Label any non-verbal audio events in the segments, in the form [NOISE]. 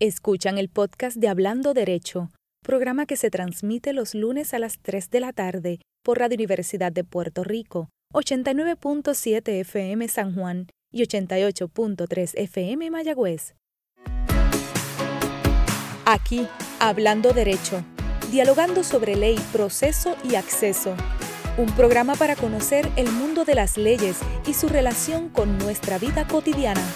Escuchan el podcast de Hablando Derecho, programa que se transmite los lunes a las 3 de la tarde por Radio Universidad de Puerto Rico, 89.7 FM San Juan y 88.3 FM Mayagüez. Aquí, Hablando Derecho, dialogando sobre ley, proceso y acceso. Un programa para conocer el mundo de las leyes y su relación con nuestra vida cotidiana.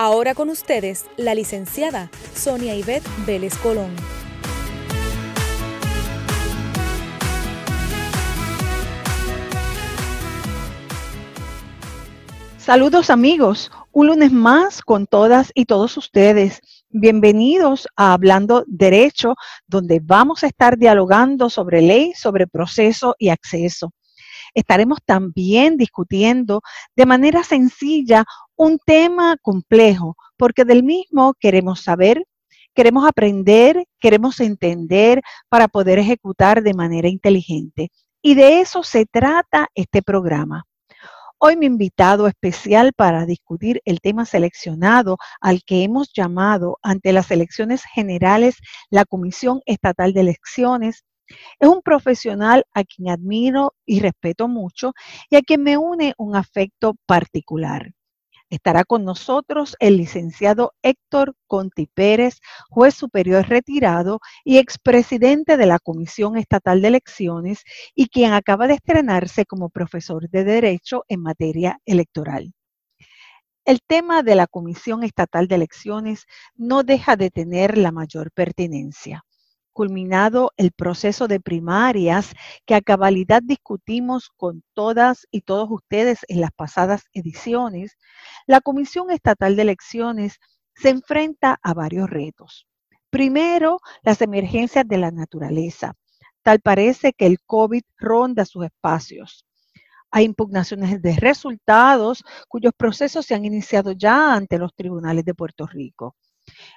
Ahora con ustedes, la licenciada Sonia Ivette Vélez Colón. Saludos amigos, un lunes más con todas y todos ustedes. Bienvenidos a Hablando Derecho, donde vamos a estar dialogando sobre ley, sobre proceso y acceso. Estaremos también discutiendo de manera sencilla un tema complejo, porque del mismo queremos saber, queremos aprender, queremos entender para poder ejecutar de manera inteligente. Y de eso se trata este programa. Hoy mi invitado especial para discutir el tema seleccionado al que hemos llamado ante las elecciones generales la Comisión Estatal de Elecciones es un profesional a quien admiro y respeto mucho y a quien me une un afecto particular. Estará con nosotros el licenciado Héctor Conti Pérez, juez superior retirado y expresidente de la Comisión Estatal de Elecciones y quien acaba de estrenarse como profesor de Derecho en materia electoral. El tema de la Comisión Estatal de Elecciones no deja de tener la mayor pertinencia culminado el proceso de primarias que a cabalidad discutimos con todas y todos ustedes en las pasadas ediciones, la Comisión Estatal de Elecciones se enfrenta a varios retos. Primero, las emergencias de la naturaleza. Tal parece que el COVID ronda sus espacios. Hay impugnaciones de resultados cuyos procesos se han iniciado ya ante los tribunales de Puerto Rico.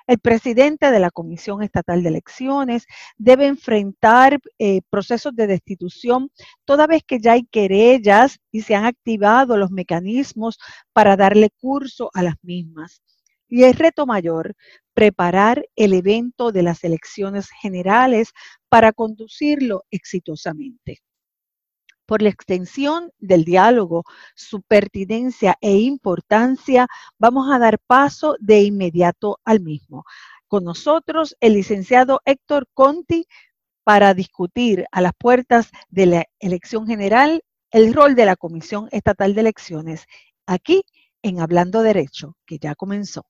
El presidente de la Comisión Estatal de Elecciones debe enfrentar eh, procesos de destitución toda vez que ya hay querellas y se han activado los mecanismos para darle curso a las mismas. Y el reto mayor, preparar el evento de las elecciones generales para conducirlo exitosamente por la extensión del diálogo, su pertinencia e importancia, vamos a dar paso de inmediato al mismo. Con nosotros el licenciado Héctor Conti para discutir a las puertas de la elección general el rol de la Comisión Estatal de Elecciones, aquí en Hablando Derecho, que ya comenzó.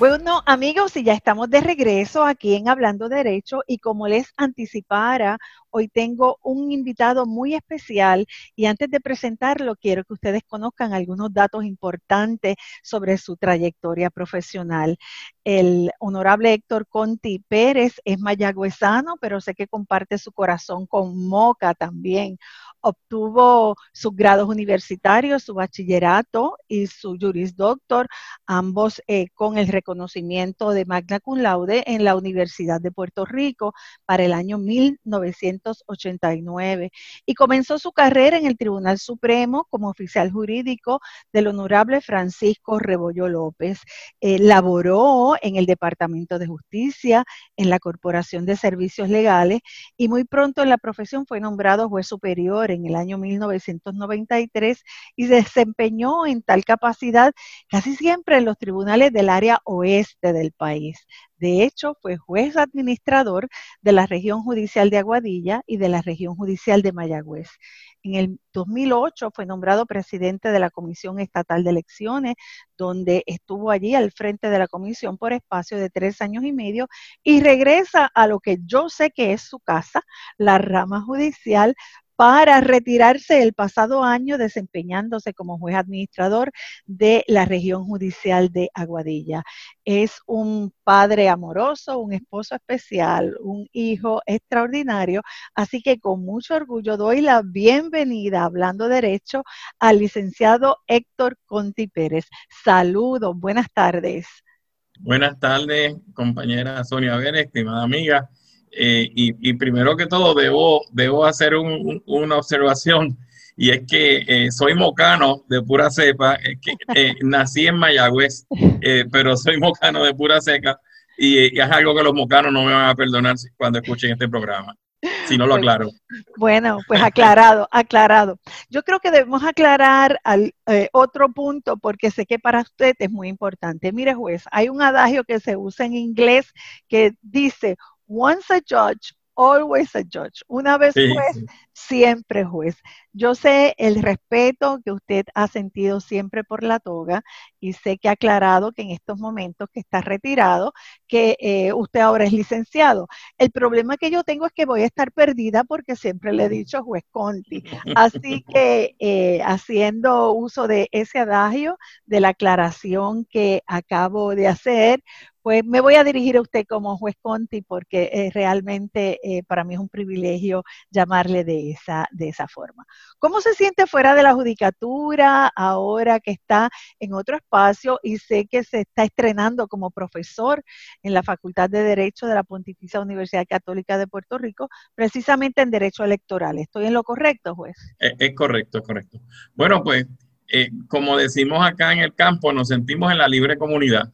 Bueno, amigos, y ya estamos de regreso aquí en Hablando Derecho y como les anticipara, hoy tengo un invitado muy especial y antes de presentarlo quiero que ustedes conozcan algunos datos importantes sobre su trayectoria profesional. El honorable Héctor Conti Pérez es mayagüezano, pero sé que comparte su corazón con Moca también obtuvo sus grados universitarios, su bachillerato y su Juris Doctor, ambos eh, con el reconocimiento de Magna Cum Laude en la Universidad de Puerto Rico para el año 1989 y comenzó su carrera en el Tribunal Supremo como oficial jurídico del honorable Francisco Rebollo López. Eh, laboró en el Departamento de Justicia, en la Corporación de Servicios Legales y muy pronto en la profesión fue nombrado juez superior en el año 1993 y desempeñó en tal capacidad casi siempre en los tribunales del área oeste del país. De hecho, fue juez administrador de la región judicial de Aguadilla y de la región judicial de Mayagüez. En el 2008 fue nombrado presidente de la Comisión Estatal de Elecciones, donde estuvo allí al frente de la comisión por espacio de tres años y medio y regresa a lo que yo sé que es su casa, la rama judicial, para retirarse el pasado año desempeñándose como juez administrador de la región judicial de Aguadilla. Es un padre amoroso, un esposo especial, un hijo extraordinario, así que con mucho orgullo doy la bienvenida, hablando derecho, al licenciado Héctor Conti Pérez. Saludos, buenas tardes. Buenas tardes, compañera Sonia Vélez, estimada amiga y, primero que todo debo, debo hacer una observación y es que eh, soy mocano de pura cepa, que, eh, [LAUGHS] nací en Mayagüez, eh, pero soy mocano de pura seca y, es algo que los mocanos no me van a perdonar cuando escuchen este programa. Si no lo aclaro. Bueno, pues aclarado, [LAUGHS] aclarado. Yo creo que debemos aclarar al, otro punto porque sé que para usted es muy importante. Mire, juez, hay un adagio que se usa en inglés que dice, once a judge, always a judge. Una vez juez, siempre juez. Yo sé el respeto que usted ha sentido siempre por la toga y sé que ha aclarado que en estos momentos que está retirado, que eh, usted ahora es licenciado. El problema que yo tengo es que voy a estar perdida porque siempre le he dicho juez Conti. Así [LAUGHS] que eh, haciendo uso de ese adagio, de la aclaración que acabo de hacer, pues me voy a dirigir a usted como juez Conti porque eh, realmente eh, para mí es un privilegio llamarle de esa, de esa forma. ¿Cómo se siente fuera de la judicatura ahora que está en otro espacio y sé que se está estrenando como profesor en la Facultad de Derecho de la Pontificia Universidad Católica de Puerto Rico, precisamente en Derecho Electoral? ¿Estoy en lo correcto, juez? Es, correcto, es correcto. Bueno, pues eh, como decimos acá en el campo, nos sentimos en la libre comunidad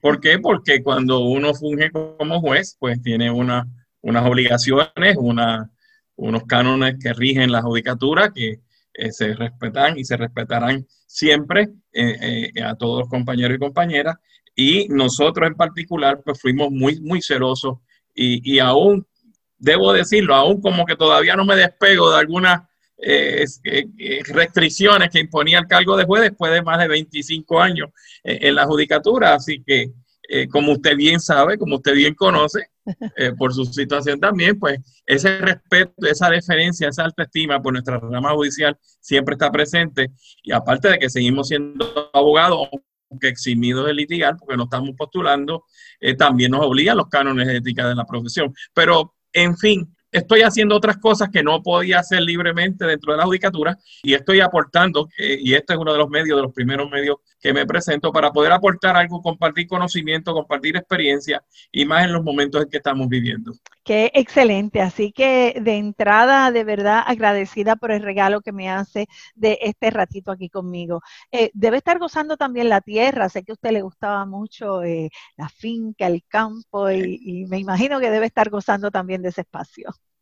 ¿Por qué? Porque cuando uno funge como juez, pues tiene unas obligaciones, unos cánones que rigen la judicatura que eh, se respetan y se respetarán siempre eh, eh, a todos los compañeros y compañeras. Y nosotros en particular, pues fuimos muy, muy celosos y, y aún, debo decirlo, aún como que todavía no me despego de algunas eh, eh, restricciones que imponía el cargo de juez después de más de 25 años eh, en la judicatura. Así que, como usted bien sabe, como usted bien conoce, por su situación también, pues ese respeto, esa deferencia, esa alta estima por nuestra rama judicial siempre está presente. Y aparte de que seguimos siendo abogados, aunque eximidos de litigar, porque no estamos postulando, también nos obligan los cánones de ética de la profesión. Pero, en fin, estoy haciendo otras cosas que no podía hacer libremente dentro de la judicatura y estoy aportando, eh, y este es uno de los medios, de los primeros medios que me presento para poder aportar algo, compartir conocimiento, compartir experiencia y más en los momentos en que estamos viviendo. Qué excelente, así que de entrada, de verdad agradecida por el regalo que me hace de este ratito aquí conmigo. Eh, debe estar gozando también la tierra, sé que a usted le gustaba mucho eh, la finca, el campo y me imagino que debe estar gozando también de ese espacio.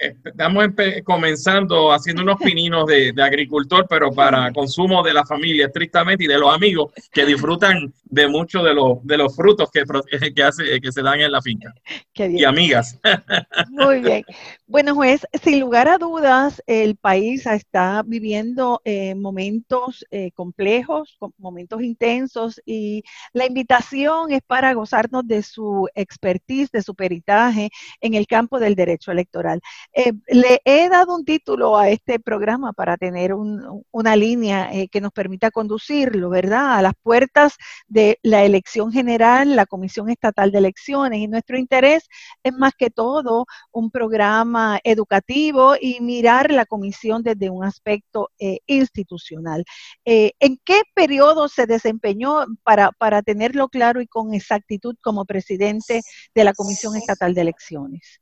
Estamos comenzando haciendo unos pininos de, agricultor, pero para consumo de la familia estrictamente y de los amigos que disfrutan de muchos de los, de los frutos que, [LAUGHS] que, hace, que se dan en la finca. Y amigas. [LAUGHS] Muy bien. Bueno, juez, sin lugar a dudas, el país está viviendo eh, momentos eh, complejos, momentos intensos y la invitación es para gozarnos de su expertise, de su peritaje en el campo del derecho electoral. Eh, le he dado un título a este programa para tener una línea eh, que nos permita conducirlo, ¿verdad? A las puertas de la elección general, la Comisión Estatal de Elecciones. Y nuestro interés es más que todo un programa educativo y mirar la comisión desde un aspecto eh, institucional. ¿En qué periodo se desempeñó para, para tenerlo claro y con exactitud como presidente de la Comisión Estatal de Elecciones?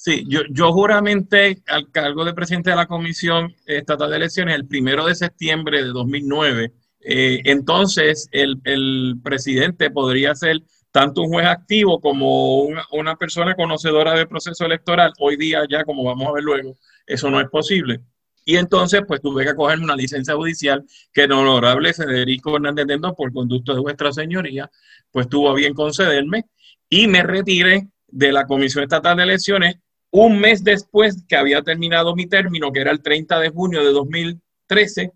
Sí, yo, yo juramente al cargo de presidente de la Comisión Estatal de Elecciones el primero de septiembre de 2009. Eh, entonces, el, el, presidente podría ser tanto un juez activo como una, persona conocedora del proceso electoral. Hoy día ya, como vamos a ver luego, eso no es posible. Y entonces, pues tuve que cogerme una licencia judicial que el honorable Federico Hernández Dendo, por conducto de vuestra señoría, pues tuvo a bien concederme y me retiré de la Comisión Estatal de Elecciones un mes después que había terminado mi término, que era el 30 de junio de 2013,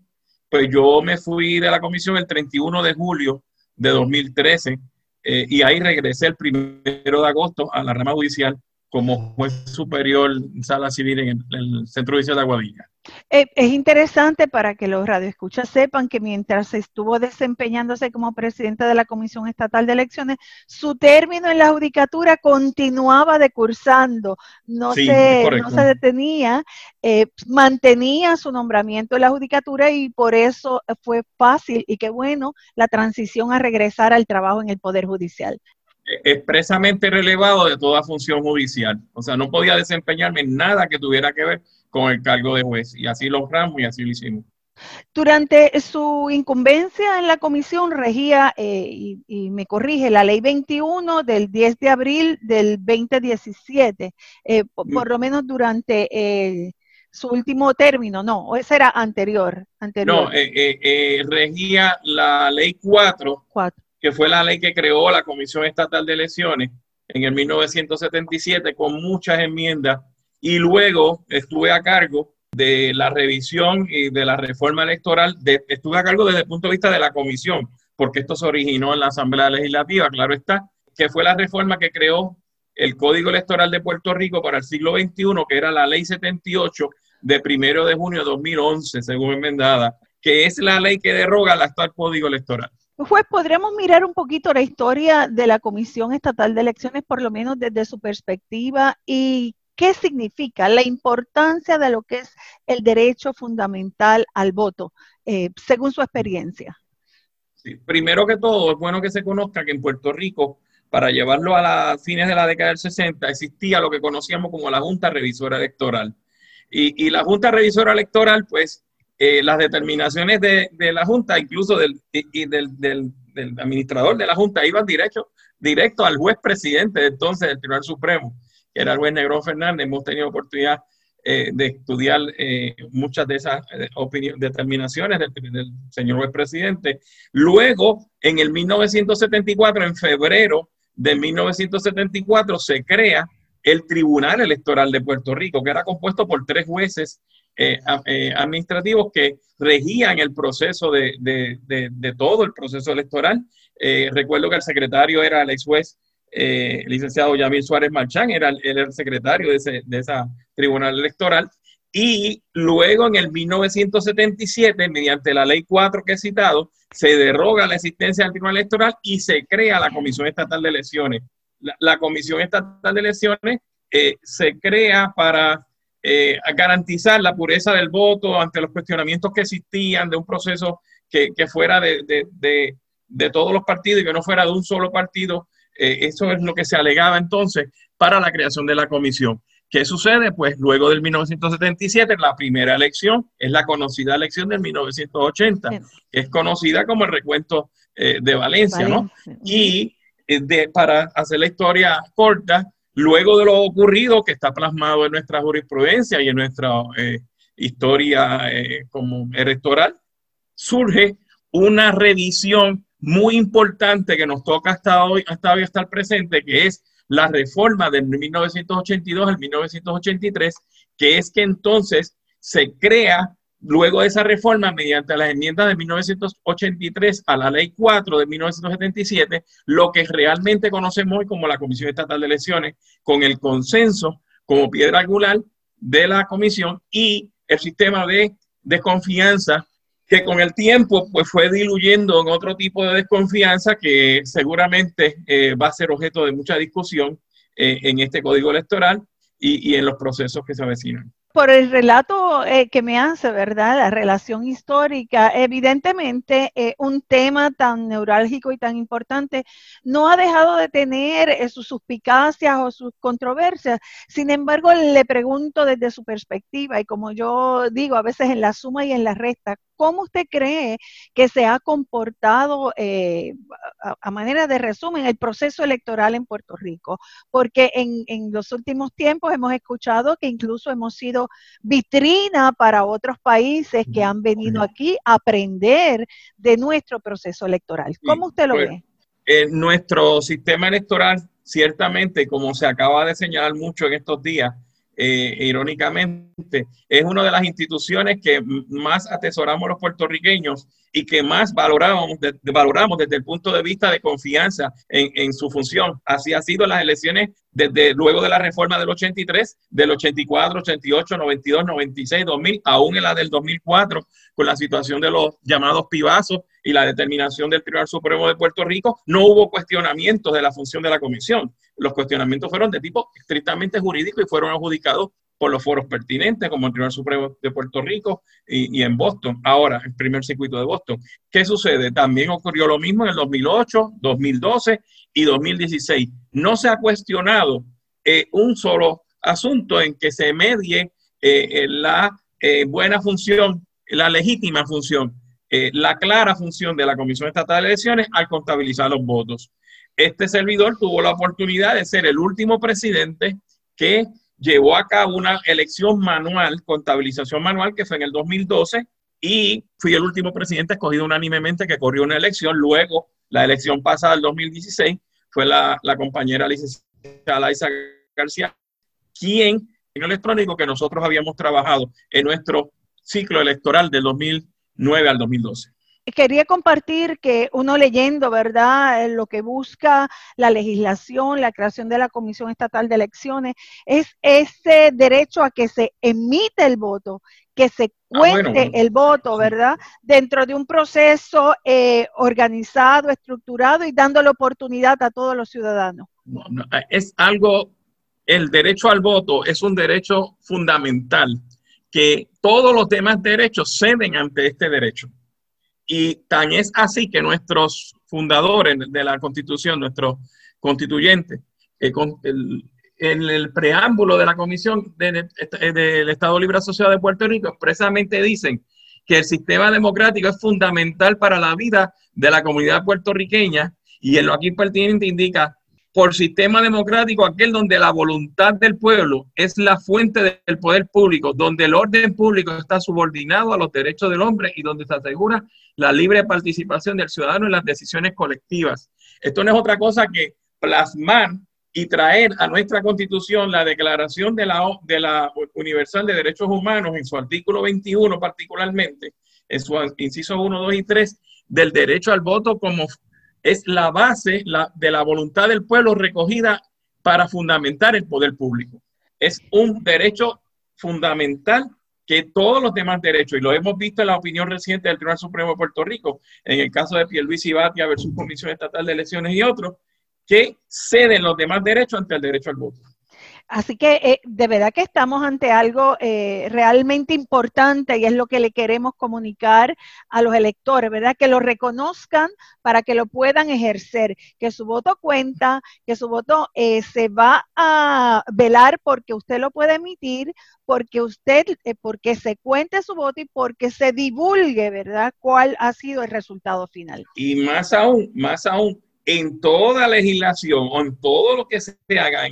pues yo me fui de la comisión el 31 de julio de 2013 eh, y ahí regresé el primero de agosto a la rama judicial como juez superior en sala civil en el, Centro Judicial de Aguadilla. Eh, es interesante para que los radioescuchas sepan que mientras estuvo desempeñándose como presidente de la Comisión Estatal de Elecciones, su término en la judicatura continuaba decursando, no, se, no se detenía, eh, mantenía su nombramiento en la judicatura y por eso fue fácil y qué bueno la transición a regresar al trabajo en el Poder Judicial. Expresamente relevado de toda función judicial. O sea, no podía desempeñarme nada que tuviera que ver con el cargo de juez. Y así lo honramos y así lo hicimos. Durante su incumbencia en la comisión regía, eh, y, me corrige, la ley 21 del 10 de abril del 2017, eh, por, lo menos durante eh, su último término, no, ese era anterior. anterior. No, regía la ley 4, 4, que fue la ley que creó la Comisión Estatal de Elecciones en el 1977 con muchas enmiendas y luego estuve a cargo de la revisión y de la reforma electoral, estuve a cargo desde el punto de vista de la comisión, porque esto se originó en la Asamblea Legislativa, claro está, que fue la reforma que creó el Código Electoral de Puerto Rico para el siglo XXI, que era la Ley 78 de primero de junio de 2011, según enmendada, que es la ley que deroga el actual Código Electoral. Juez, ¿podríamos mirar un poquito la historia de la Comisión Estatal de Elecciones, por lo menos desde su perspectiva, y ¿Qué significa la importancia de lo que es el derecho fundamental al voto, eh, según su experiencia? Primero que todo, es bueno que se conozca que en Puerto Rico, para llevarlo a los fines de la década del 60, existía lo que conocíamos como la Junta Revisora Electoral. Y, la Junta Revisora Electoral, pues, eh, las determinaciones de, la Junta, incluso del, del, del, administrador de la Junta, iban directo, al juez presidente entonces del Tribunal Supremo que era el buen Negrón Fernández, hemos tenido oportunidad eh, de estudiar eh, muchas de esas determinaciones del, señor juez presidente. Luego, en el 1974, en febrero de 1974, se crea el Tribunal Electoral de Puerto Rico, que era compuesto por tres jueces administrativos que regían el proceso de, de todo el proceso electoral. recuerdo que el secretario era el ex juez eh, licenciado Yamil Suárez Marchán, era el, secretario de, ese, de esa tribunal electoral. Y luego en el 1977, mediante la ley 4 que he citado, se derroga la existencia del tribunal electoral y se crea la Comisión Estatal de Elecciones. La, Comisión Estatal de Elecciones eh, se crea para eh, garantizar la pureza del voto ante los cuestionamientos que existían de un proceso que, que fuera de, de, de, de, todos los partidos y que no fuera de un solo partido eh, eso es lo que se alegaba entonces para la creación de la comisión. ¿Qué sucede? Pues luego del 1977, la primera elección es la conocida elección del 1980, que es conocida como el recuento eh, de Valencia, ¿no? Y eh, de, para hacer la historia corta, luego de lo ocurrido que está plasmado en nuestra jurisprudencia y en nuestra historia como electoral, surge una revisión muy importante que nos toca hasta hoy, hasta hoy estar presente, que es la reforma del 1982 al 1983, que es que entonces se crea luego de esa reforma mediante las enmiendas de 1983 a la ley 4 de 1977, lo que realmente conocemos hoy como la Comisión Estatal de Elecciones, con el consenso como piedra angular de la comisión y el sistema de desconfianza que con el tiempo pues fue diluyendo en otro tipo de desconfianza que seguramente eh, va a ser objeto de mucha discusión eh, en este código electoral y, y en los procesos que se avecinan por el relato eh, que me hace, ¿verdad? La relación histórica, evidentemente eh, un tema tan neurálgico y tan importante no ha dejado de tener eh, sus suspicacias o sus controversias. Sin embargo, le pregunto desde su perspectiva y como yo digo a veces en la suma y en la resta, ¿cómo usted cree que se ha comportado a, manera de resumen el proceso electoral en Puerto Rico? Porque en, en los últimos tiempos hemos escuchado que incluso hemos sido vitrina para otros países que han venido aquí a aprender de nuestro proceso electoral. ¿Cómo usted lo pues, ve? En nuestro sistema electoral, ciertamente, como se acaba de señalar mucho en estos días, eh, irónicamente, es una de las instituciones que más atesoramos los puertorriqueños y que más valoramos, valoramos desde el punto de vista de confianza en, en, su función. Así ha sido en las elecciones desde luego de la reforma del 83, del 84, 88, 92, 96, 2000, aún en la del 2004, con la situación de los llamados pibazos y la determinación del Tribunal Supremo de Puerto Rico, no hubo cuestionamientos de la función de la comisión. Los cuestionamientos fueron de tipo estrictamente jurídico y fueron adjudicados por los foros pertinentes, como el Tribunal Supremo de Puerto Rico y, en Boston, ahora el primer circuito de Boston. ¿Qué sucede? También ocurrió lo mismo en el 2008, 2012 y 2016. No se ha cuestionado eh, un solo asunto en que se medie eh, la eh, buena función, la legítima función, la clara función de la Comisión Estatal de Elecciones al contabilizar los votos. Este servidor tuvo la oportunidad de ser el último presidente que llevó a cabo una elección manual, contabilización manual, que fue en el 2012, y fui el último presidente escogido unánimemente que corrió una elección. Luego, la elección pasada, del 2016, fue la, compañera licenciada Laisa García, quien en el electrónico que nosotros habíamos trabajado en nuestro ciclo electoral del 2009 al 2012 quería compartir que uno leyendo, ¿verdad? Lo que busca la legislación, la creación de la Comisión Estatal de Elecciones, es ese derecho a que se emite el voto, que se ah, cuente el voto, ¿verdad? Dentro de un proceso eh, organizado, estructurado y dando la oportunidad a todos los ciudadanos. es algo, el derecho al voto es un derecho fundamental, que todos los demás derechos ceden ante este derecho. Y tan es así que nuestros fundadores de la Constitución, nuestros constituyentes, eh, en el preámbulo de la Comisión del Estado Libre Asociado de Puerto Rico expresamente dicen que el sistema democrático es fundamental para la vida de la comunidad puertorriqueña y en lo aquí pertinente indica por sistema democrático aquel donde la voluntad del pueblo es la fuente del poder público, donde el orden público está subordinado a los derechos del hombre y donde se asegura la libre participación del ciudadano en las decisiones colectivas. Esto no es otra cosa que plasmar y traer a nuestra constitución la declaración de la, Universal de Derechos Humanos en su artículo 21 particularmente, en su inciso 1, 2 y 3, del derecho al voto como es la base de la voluntad del pueblo recogida para fundamentar el poder público. Es un derecho fundamental que todos los demás derechos, y lo hemos visto en la opinión reciente del Tribunal Supremo de Puerto Rico, en el caso de Pierluisi Batia versus Comisión Estatal de Elecciones y otros, que ceden los demás derechos ante el derecho al voto. Así que eh, de verdad que estamos ante algo eh, realmente importante y es lo que le queremos comunicar a los electores, ¿verdad? Que lo reconozcan para que lo puedan ejercer, que su voto cuenta, que su voto eh, se va a velar porque usted lo puede emitir, porque usted, porque se cuente su voto y porque se divulgue, ¿verdad? ¿Cuál ha sido el resultado final? Y más aún, más aún, en toda legislación o en todo lo que se haga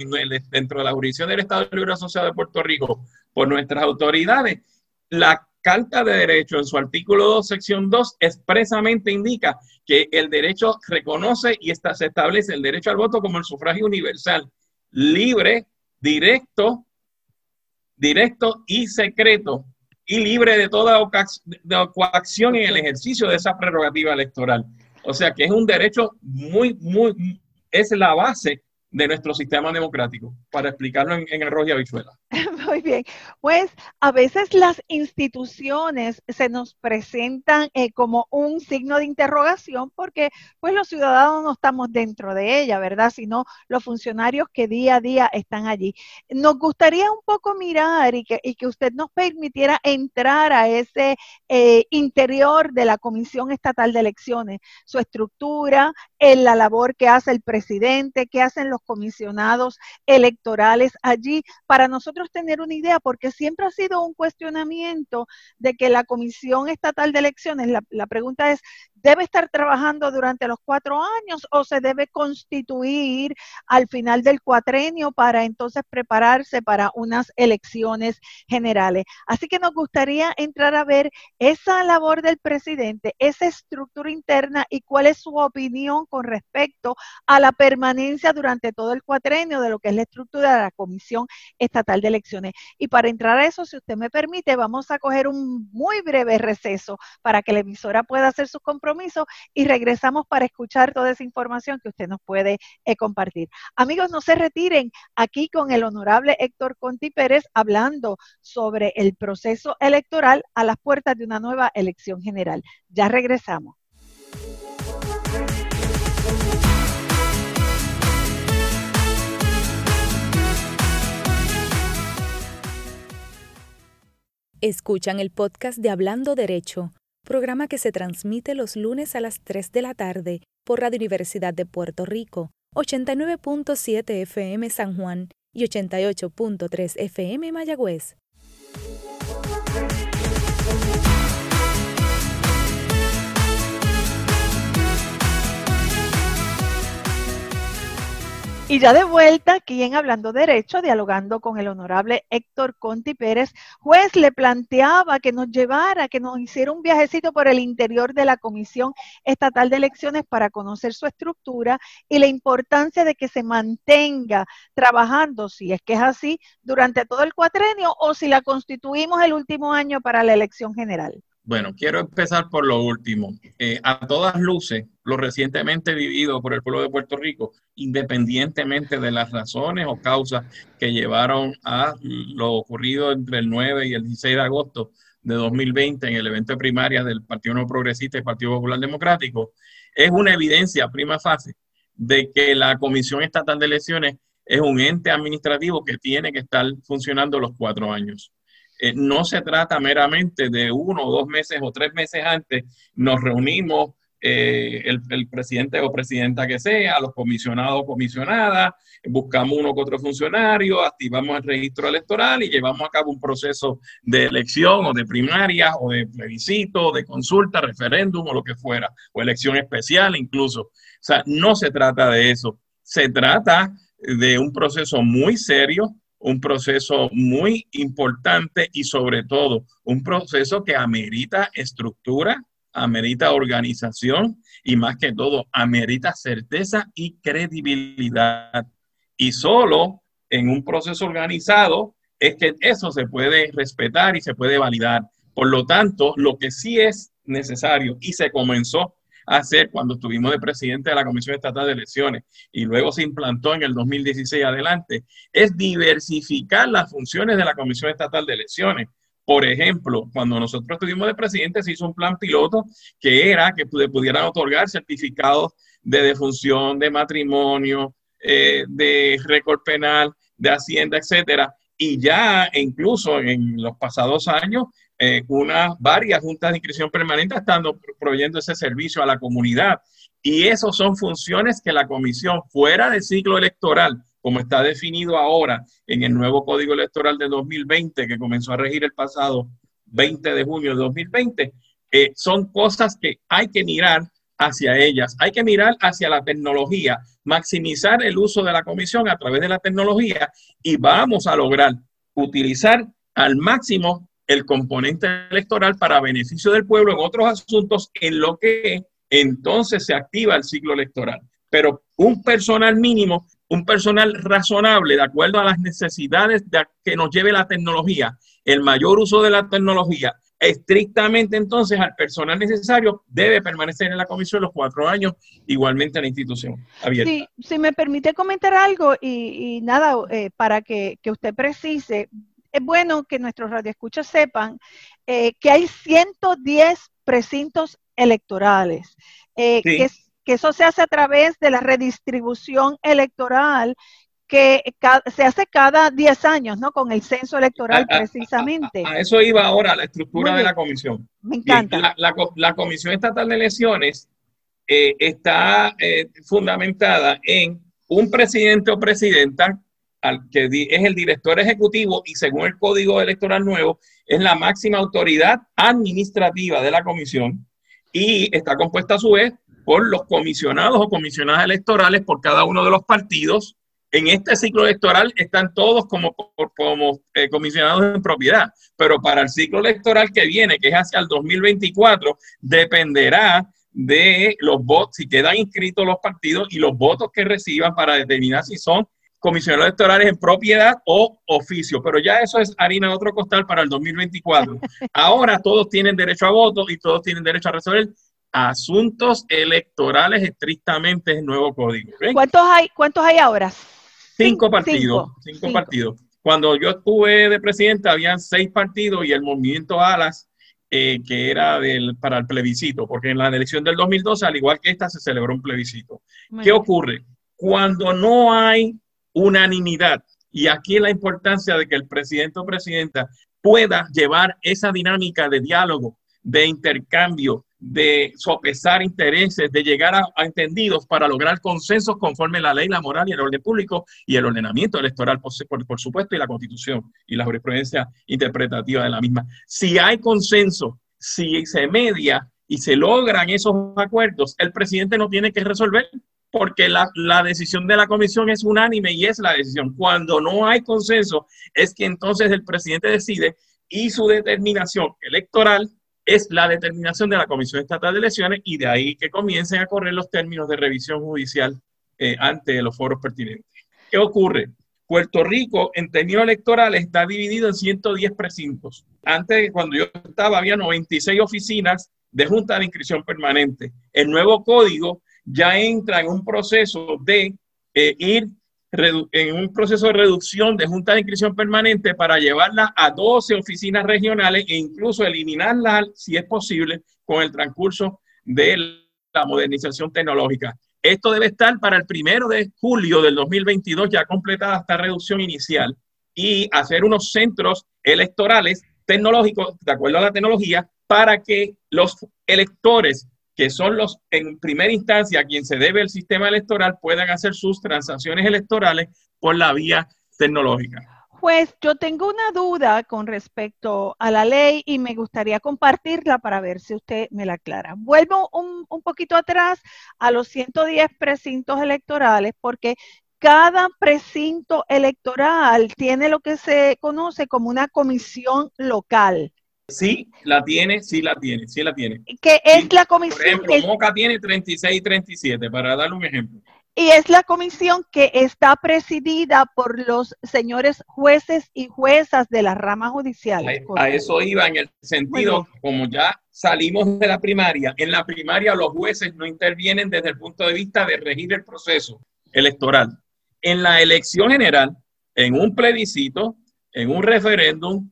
dentro de la jurisdicción del Estado Libre Asociado de Puerto Rico por nuestras autoridades, la Carta de Derecho en su artículo 2, sección 2, expresamente indica que el derecho reconoce y está, se establece el derecho al voto como el sufragio universal, libre, directo, directo y secreto, y libre de toda coacción en el ejercicio de esa prerrogativa electoral. O sea que es un derecho muy, muy, es la base de nuestro sistema democrático, para explicarlo en, en arroz y habichuela. [LAUGHS] Muy bien, pues a veces las instituciones se nos presentan eh, como un signo de interrogación porque pues los ciudadanos no estamos dentro de ella, ¿verdad? Sino los funcionarios que día a día están allí. Nos gustaría un poco mirar y que, y que usted nos permitiera entrar a ese eh, interior de la Comisión Estatal de Elecciones, su estructura, en la labor que hace el presidente, que hacen los comisionados electorales allí, para nosotros tener una idea, porque siempre ha sido un cuestionamiento de que la Comisión Estatal de Elecciones, la, la pregunta es, debe estar trabajando durante los cuatro años o se debe constituir al final del cuatrenio para entonces prepararse para unas elecciones generales. Así que nos gustaría entrar a ver esa labor del presidente, esa estructura interna y cuál es su opinión con respecto a la permanencia durante todo el cuatrenio de lo que es la estructura de la Comisión Estatal de Elecciones. Y para entrar a eso, si usted me permite, vamos a coger un muy breve receso para que la emisora pueda hacer sus compromisos y regresamos para escuchar toda esa información que usted nos puede eh, compartir. Amigos, no se retiren aquí con el honorable Héctor Conti Pérez hablando sobre el proceso electoral a las puertas de una nueva elección general. Ya regresamos. Escuchan el podcast de Hablando Derecho, programa que se transmite los lunes a las 3 de la tarde por Radio Universidad de Puerto Rico, 89.7 FM San Juan y 88.3 FM Mayagüez. Y ya de vuelta aquí en Hablando Derecho, dialogando con el honorable Héctor Conti Pérez, juez le planteaba que nos llevara, que nos hiciera un viajecito por el interior de la Comisión Estatal de Elecciones para conocer su estructura y la importancia de que se mantenga trabajando, si es que es así, durante todo el cuatrenio o si la constituimos el último año para la elección general. Bueno, quiero empezar por lo último. Eh, a todas luces, lo recientemente vivido por el pueblo de Puerto Rico, independientemente de las razones o causas que llevaron a lo ocurrido entre el 9 y el 16 de agosto de 2020 en el evento de primaria del Partido No Progresista y Partido Popular Democrático, es una evidencia prima facie de que la Comisión Estatal de Elecciones es un ente administrativo que tiene que estar funcionando los cuatro años. Eh, no se trata meramente de uno o dos meses o tres meses antes, nos reunimos eh, el, presidente o presidenta que sea, los comisionados o comisionadas, buscamos uno que otro funcionario, activamos el registro electoral y llevamos a cabo un proceso de elección o de primaria o de plebiscito, de consulta, referéndum o lo que fuera, o elección especial incluso. O sea, no se trata de eso, se trata de un proceso muy serio un proceso muy importante y sobre todo un proceso que amerita estructura, amerita organización y más que todo amerita certeza y credibilidad. Y solo en un proceso organizado es que eso se puede respetar y se puede validar. Por lo tanto, lo que sí es necesario y se comenzó hacer cuando estuvimos de presidente de la Comisión Estatal de Elecciones y luego se implantó en el 2016 adelante, es diversificar las funciones de la Comisión Estatal de Elecciones. Por ejemplo, cuando nosotros estuvimos de presidente, se hizo un plan piloto que era que pudieran otorgar certificados de defunción, de matrimonio, eh, de récord penal, de hacienda, etcétera. Y ya incluso en los pasados años unas varias juntas de inscripción permanente estando proveyendo ese servicio a la comunidad. Y esas son funciones que la comisión, fuera del ciclo electoral, como está definido ahora en el nuevo Código Electoral de 2020, que comenzó a regir el pasado 20 de junio de 2020, eh, son cosas que hay que mirar hacia ellas. Hay que mirar hacia la tecnología, maximizar el uso de la comisión a través de la tecnología y vamos a lograr utilizar al máximo el componente electoral para beneficio del pueblo en otros asuntos en lo que entonces se activa el ciclo electoral. Pero un personal mínimo, un personal razonable, de acuerdo a las necesidades de que nos lleve la tecnología, el mayor uso de la tecnología, estrictamente entonces al personal necesario debe permanecer en la comisión los cuatro años, igualmente en la institución abierta. Si me permite comentar algo y, nada, eh, para que, que, usted precise, es bueno que nuestros radioescuchas sepan eh, que hay 110 precintos electorales, eh, que, eso se hace a través de la redistribución electoral que se hace cada 10 años, ¿no? Con el censo electoral precisamente. A, eso iba ahora la estructura de la comisión. Me encanta. la, Comisión Estatal de Elecciones eh, está fundamentada en un presidente o presidenta que es el director ejecutivo y según el Código Electoral nuevo, es la máxima autoridad administrativa de la comisión y está compuesta a su vez por los comisionados o comisionadas electorales por cada uno de los partidos. En este ciclo electoral están todos como, como eh, comisionados en propiedad, pero para el ciclo electoral que viene, que es hacia el 2024, dependerá de los votos, si quedan inscritos los partidos y los votos que reciban para determinar si son comisionados electorales en propiedad o oficio, pero ya eso es harina de otro costal para el 2024. [LAUGHS] Ahora todos tienen derecho a voto y todos tienen derecho a resolver asuntos electorales estrictamente en nuevo código. ¿Cuántos hay, ¿Cuántos hay ahora? Cinco, partidos. Cinco, partidos. Cuando yo estuve de presidente, habían seis partidos y el movimiento Alas, eh, que era del, para el plebiscito, porque en la elección del 2012, al igual que esta, se celebró un plebiscito. ¿Qué ocurre? Cuando no hay unanimidad. Y aquí la importancia de que el presidente o presidenta pueda llevar esa dinámica de diálogo, de intercambio, de sopesar intereses, de llegar a, entendidos para lograr consensos conforme la ley, la moral y el orden público y el ordenamiento electoral, por, por supuesto, y la constitución y la jurisprudencia interpretativa de la misma. Si hay consenso, si se media y se logran esos acuerdos, el presidente no tiene que resolver porque la, la, decisión de la comisión es unánime y es la decisión. Cuando no hay consenso, es que entonces el presidente decide y su determinación electoral es la determinación de la Comisión Estatal de Elecciones y de ahí que comiencen a correr los términos de revisión judicial eh, ante los foros pertinentes. ¿Qué ocurre? Puerto Rico en términos electorales está dividido en 110 precintos. Antes, cuando yo estaba, había 96 oficinas de Junta de Inscripción Permanente. El nuevo código ya entra en un proceso de eh, ir en un proceso de reducción de junta de inscripción permanente para llevarla a 12 oficinas regionales e incluso eliminarla, si es posible, con el transcurso de la modernización tecnológica. Esto debe estar para el primero de julio del 2022 ya completada esta reducción inicial y hacer unos centros electorales tecnológicos, de acuerdo a la tecnología, para que los electores que son los en primera instancia a quien se debe el sistema electoral, puedan hacer sus transacciones electorales por la vía tecnológica. Pues yo tengo una duda con respecto a la ley y me gustaría compartirla para ver si usted me la aclara. Vuelvo un, un poquito atrás a los 110 precintos electorales porque cada precinto electoral tiene lo que se conoce como una comisión local. Sí, la tiene, sí la tiene, sí la tiene. ¿Qué es la comisión? Por ejemplo, Moca tiene 36 y 37, para darle un ejemplo. Y es la comisión que está presidida por los señores jueces y juezas de la rama judicial. A, eso iba en el sentido, como ya salimos de la primaria, en la primaria los jueces no intervienen desde el punto de vista de regir el proceso electoral. En la elección general, en un plebiscito, en un referéndum,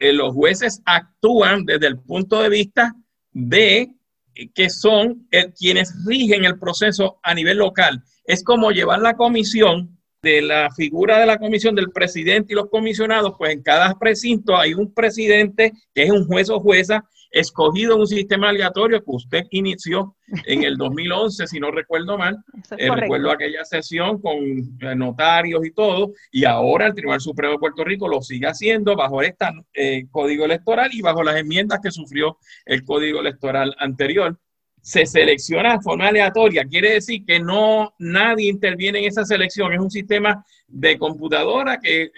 los jueces actúan desde el punto de vista de que son eh, quienes rigen el proceso a nivel local. Es como llevar la comisión de la figura de la comisión del presidente y los comisionados, pues en cada precinto hay un presidente que es un juez o jueza escogido en un sistema aleatorio que usted inició en el [LAUGHS] 2011, si no recuerdo mal. Eh, recuerdo aquella sesión con eh, notarios y todo, y ahora el Tribunal Supremo de Puerto Rico lo sigue haciendo bajo este código electoral y bajo las enmiendas que sufrió el código electoral anterior. Se selecciona de forma aleatoria, quiere decir que no nadie interviene en esa selección, es un sistema de computadora que,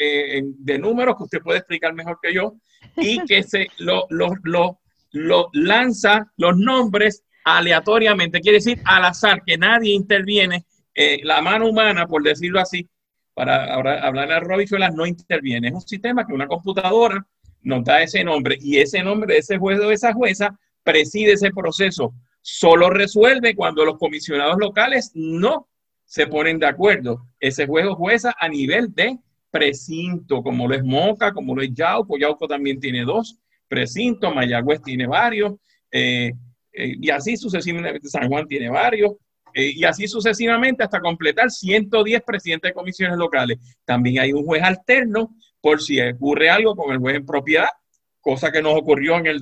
de números que usted puede explicar mejor que yo, y que se lo, lo, lo lo lanza los nombres aleatoriamente, quiere decir al azar, que nadie interviene, eh, la mano humana, por decirlo así, para hablar a Robichuelas, no interviene. Es un sistema que una computadora nos da ese nombre y ese nombre de ese juez o esa jueza preside ese proceso. Solo resuelve cuando los comisionados locales no se ponen de acuerdo. Ese juez o jueza a nivel de precinto, como lo es Moca, como lo es Yauco. Yauco también tiene dos precinto, Mayagüez tiene varios, eh, eh, y así sucesivamente, San Juan tiene varios, eh, y así sucesivamente hasta completar 110 presidentes de comisiones locales. También hay un juez alterno por si ocurre algo con el juez en propiedad, cosa que nos ocurrió en el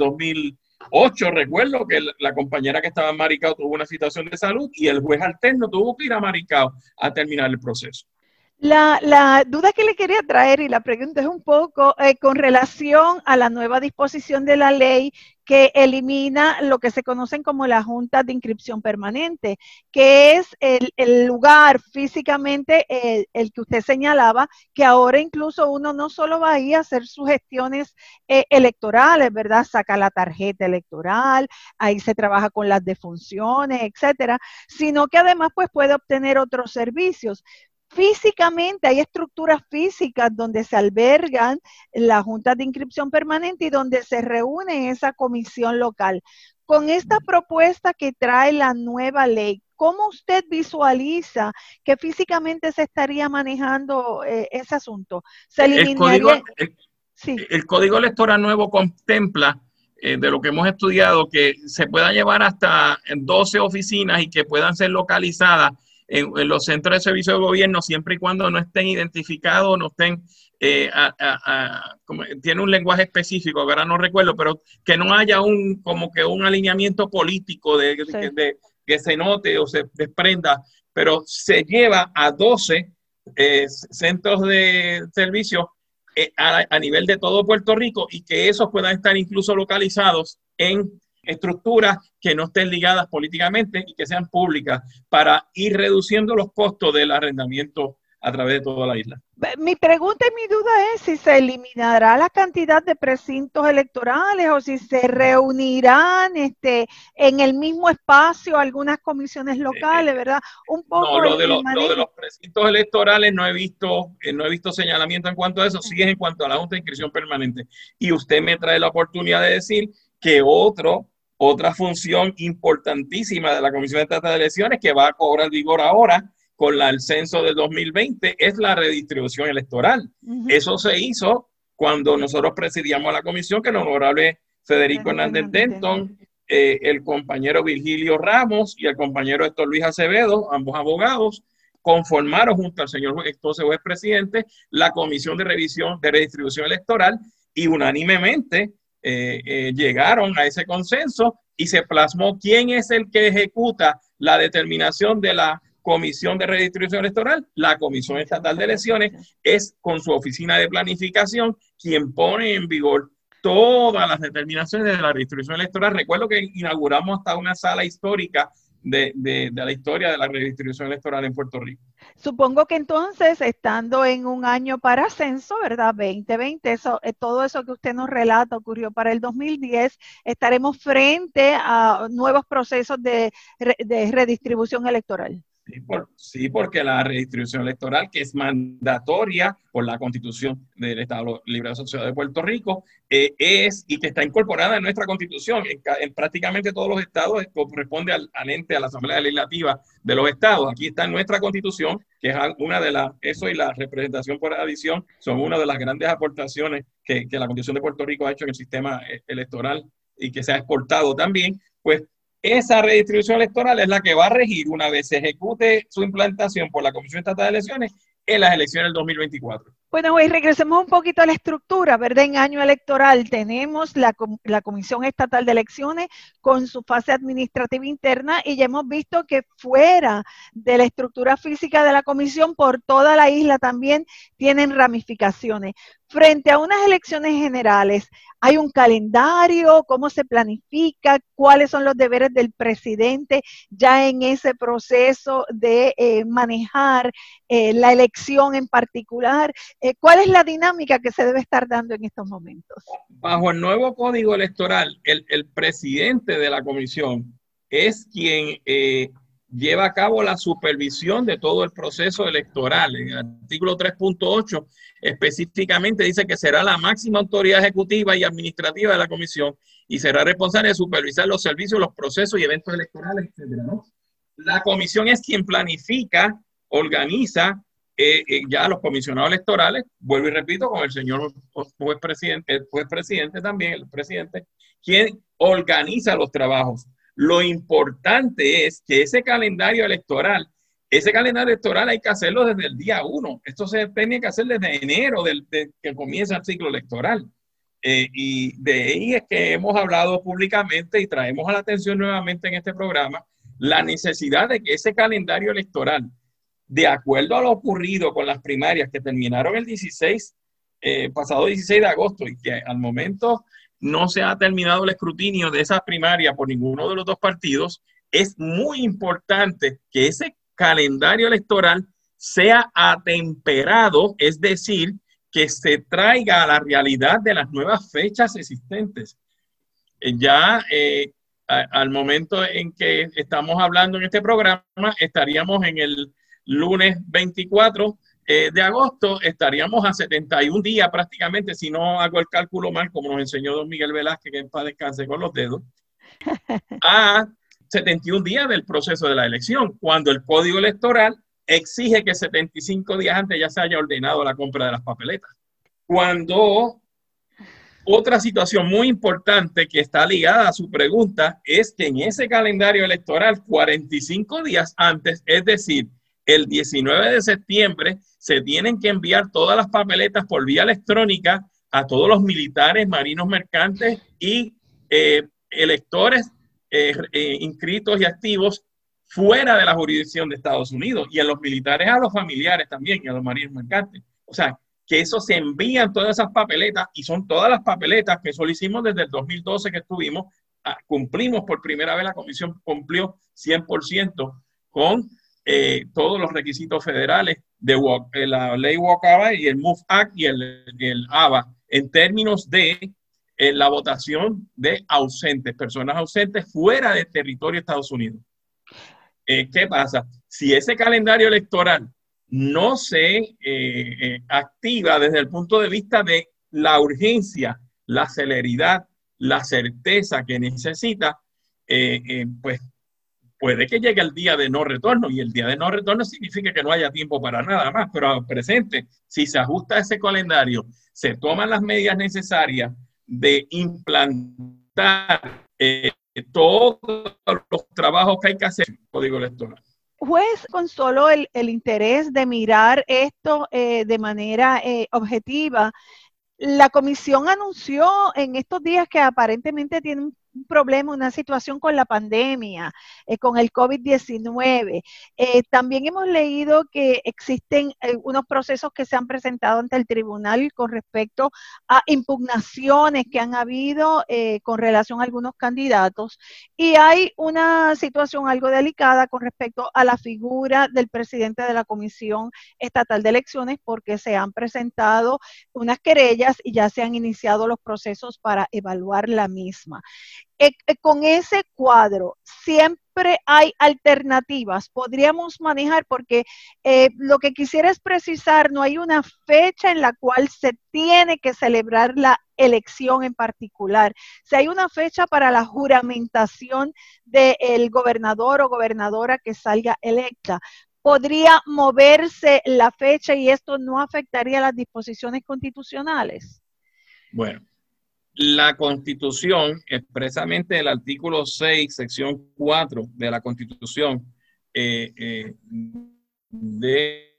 2008, recuerdo que la compañera que estaba en Maricao tuvo una situación de salud y el juez alterno tuvo que ir a Maricao a terminar el proceso. La, duda que le quería traer y la pregunta es un poco eh, con relación a la nueva disposición de la ley que elimina lo que se conocen como la Junta de Inscripción Permanente, que es el, lugar físicamente el, que usted señalaba, que ahora incluso uno no solo va a ir a hacer sus gestiones eh, electorales, ¿verdad? Saca la tarjeta electoral, ahí se trabaja con las defunciones, etcétera, sino que además pues puede obtener otros servicios físicamente hay estructuras físicas donde se albergan las juntas de inscripción permanente y donde se reúne esa comisión local. Con esta propuesta que trae la nueva ley, ¿cómo usted visualiza que físicamente se estaría manejando eh, ese asunto? ¿Se el, código, el, código electoral nuevo contempla eh, de lo que hemos estudiado, que se pueda llevar hasta 12 oficinas y que puedan ser localizadas en, los centros de servicio de gobierno, siempre y cuando no estén identificados, no estén, eh, tiene un lenguaje específico, ahora no recuerdo, pero que no haya un, como que un alineamiento político de, que se note o se desprenda, pero se lleva a 12 eh, centros de servicio eh, a, nivel de todo Puerto Rico y que esos puedan estar incluso localizados en estructuras que no estén ligadas políticamente y que sean públicas para ir reduciendo los costos del arrendamiento a través de toda la isla. Mi pregunta y mi duda es si se eliminará la cantidad de precintos electorales o si se reunirán este, en el mismo espacio algunas comisiones locales, ¿verdad? Un poco. No, lo de, los, de los precintos electorales no he visto, eh, no he visto señalamiento en cuanto a eso, sí es en cuanto a la Junta de Inscripción Permanente. Y usted me trae la oportunidad de decir que otro, otra función importantísima de la Comisión de de Elecciones que va a cobrar vigor ahora con el censo del 2020 es la redistribución electoral. Eso se hizo cuando nosotros presidíamos la comisión, que el honorable Federico Hernández Denton, eh, el compañero Virgilio Ramos y el compañero Héctor Luis Acevedo, ambos abogados, conformaron junto al señor entonces juez presidente la comisión de revisión de redistribución electoral y unánimemente eh, eh, llegaron a ese consenso y se plasmó quién es el que ejecuta la determinación de la Comisión de Redistribución Electoral, la Comisión Estatal de Elecciones es con su oficina de planificación quien pone en vigor todas las determinaciones de la redistribución electoral. Recuerdo que inauguramos hasta una sala histórica de, de, la historia de la redistribución electoral en Puerto Rico. Supongo que entonces, estando en un año para ascenso, ¿verdad? 2020, eso, eh, todo eso que usted nos relata ocurrió para el 2010, estaremos frente a nuevos procesos de redistribución electoral. Sí, porque la redistribución electoral, que es mandatoria por la Constitución del Estado Libre Asociado de Puerto Rico, eh, es y que está incorporada en nuestra Constitución. En, prácticamente todos los estados corresponde al, ente, a la Asamblea Legislativa de los estados. Aquí está nuestra Constitución, que es una de las, eso y la representación por adición son una de las grandes aportaciones que, que la Constitución de Puerto Rico ha hecho en el sistema eh, electoral y que se ha exportado también. Pues esa redistribución electoral es la que va a regir una vez se ejecute su implantación por la Comisión Estatal de Elecciones en las elecciones del 2024. Bueno, y regresemos un poquito a la estructura, ¿verdad? En año electoral tenemos la, la, Comisión Estatal de Elecciones con su fase administrativa interna y ya hemos visto que fuera de la estructura física de la comisión, por toda la isla también tienen ramificaciones. Frente a unas elecciones generales, ¿hay un calendario? ¿Cómo se planifica? ¿Cuáles son los deberes del presidente ya en ese proceso de eh, manejar eh, la elección en particular? Eh, ¿Cuál es la dinámica que se debe estar dando en estos momentos? Bajo el nuevo código electoral, el, presidente de la comisión es quien lleva a cabo la supervisión de todo el proceso electoral. En el artículo 3.8 específicamente dice que será la máxima autoridad ejecutiva y administrativa de la comisión y será responsable de supervisar los servicios, los procesos y eventos electorales, etc. La comisión es quien planifica, organiza eh, eh, ya los comisionados electorales, vuelvo y repito, con el señor juez presidente, el juez presidente también, el presidente, quien organiza los trabajos. Lo importante es que ese calendario electoral, ese calendario electoral hay que hacerlo desde el día uno. Esto se tiene que hacer desde enero del, que comienza el ciclo electoral. Eh, y de ahí es que hemos hablado públicamente y traemos a la atención nuevamente en este programa la necesidad de que ese calendario electoral de acuerdo a lo ocurrido con las primarias que terminaron el 16, eh, pasado 16 de agosto y que al momento no se ha terminado el escrutinio de esas primarias por ninguno de los dos partidos, es muy importante que ese calendario electoral sea atemperado, es decir, que se traiga a la realidad de las nuevas fechas existentes. Eh, ya eh, al momento en que estamos hablando en este programa, estaríamos en el lunes 24 eh, de agosto, estaríamos a 71 días prácticamente, si no hago el cálculo mal, como nos enseñó don Miguel Velázquez, que en paz descanse con los dedos, [LAUGHS] a 71 días del proceso de la elección, cuando el código electoral exige que 75 días antes ya se haya ordenado la compra de las papeletas. Cuando otra situación muy importante que está ligada a su pregunta es que en ese calendario electoral, 45 días antes, es decir, el 19 de septiembre, se tienen que enviar todas las papeletas por vía electrónica a todos los militares, marinos mercantes y eh, electores eh, eh, inscritos y activos fuera de la jurisdicción de Estados Unidos y a los militares, a los familiares también y a los marinos mercantes. O sea, que eso se envían todas esas papeletas y son todas las papeletas que solicimos desde el 2012 que estuvimos, ah, cumplimos por primera vez, la comisión cumplió 100% con eh, todos los requisitos federales de eh, la ley Walkaba y el MOVE Act y el, el ABA en términos de eh, la votación de ausentes, personas ausentes fuera del territorio de Estados Unidos. ¿Qué pasa? Si ese calendario electoral no se activa desde el punto de vista de la urgencia, la celeridad, la certeza que necesita, pues puede que llegue el día de no retorno y el día de no retorno significa que no haya tiempo para nada más, pero al presente, si se ajusta ese calendario, se toman las medidas necesarias de implantar todos los trabajos que hay que hacer en el código electoral. Juez, con solo el, interés de mirar esto eh, de manera eh, objetiva, la comisión anunció en estos días que aparentemente tiene un un problema, una situación con la pandemia, eh, con el COVID-19. Eh, también hemos leído que existen eh, unos procesos que se han presentado ante el tribunal con respecto a impugnaciones que han habido con relación a algunos candidatos y hay una situación algo delicada con respecto a la figura del presidente de la Comisión Estatal de Elecciones porque se han presentado unas querellas y ya se han iniciado los procesos para evaluar la misma. Eh, eh, con ese cuadro siempre hay alternativas, podríamos manejar porque eh, lo que quisiera es precisar, no hay una fecha en la cual se tiene que celebrar la elección en particular. Si hay una fecha para la juramentación del gobernador o gobernadora que salga electa, podría moverse la fecha y esto no afectaría las disposiciones constitucionales. Bueno, la Constitución, expresamente el artículo 6, sección 4 de la Constitución, eh, eh, de,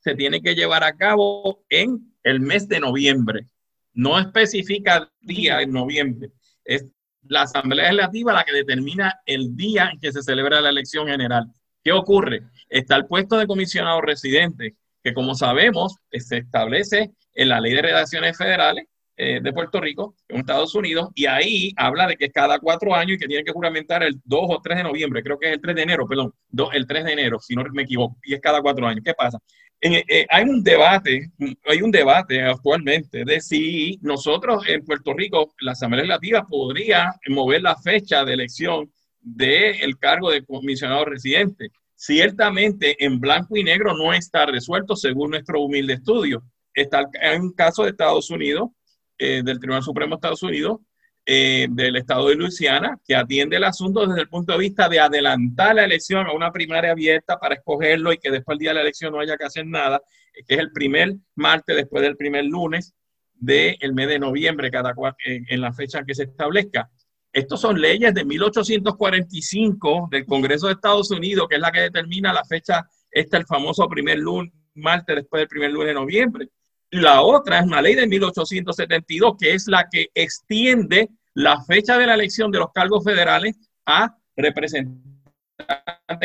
se tiene que llevar a cabo en el mes de noviembre. No especifica día en noviembre. Es la Asamblea Legislativa la que determina el día en que se celebra la elección general. ¿Qué ocurre? Está el puesto de comisionado residente, que como sabemos se establece en la Ley de Redacciones Federales eh, de Puerto Rico, en Estados Unidos, y ahí habla de que es cada cuatro años y que tiene que juramentar el 2 o 3 de noviembre, creo que es el 3 de enero, perdón, el 3 de enero, si no me equivoco, y es cada cuatro años. ¿Qué pasa? Eh, hay un debate, hay un debate actualmente de si nosotros en Puerto Rico, la Asamblea Legislativa podría mover la fecha de elección del cargo de comisionado residente. Ciertamente en blanco y negro no está resuelto según nuestro humilde estudio. Está en un caso de Estados Unidos eh, del Tribunal Supremo de Estados Unidos, eh, del estado de Luisiana, que atiende el asunto desde el punto de vista de adelantar la elección a una primaria abierta para escogerlo y que después del día de la elección no haya que hacer nada, que es el primer martes después del primer lunes del mes de noviembre, cada en, en la fecha que se establezca. Estos son leyes de 1845 del Congreso de Estados Unidos, que es la que determina la fecha, este el famoso primer lunes, martes después del primer lunes de noviembre. La otra es una ley de 1872, que es la que extiende la fecha de la elección de los cargos federales a representantes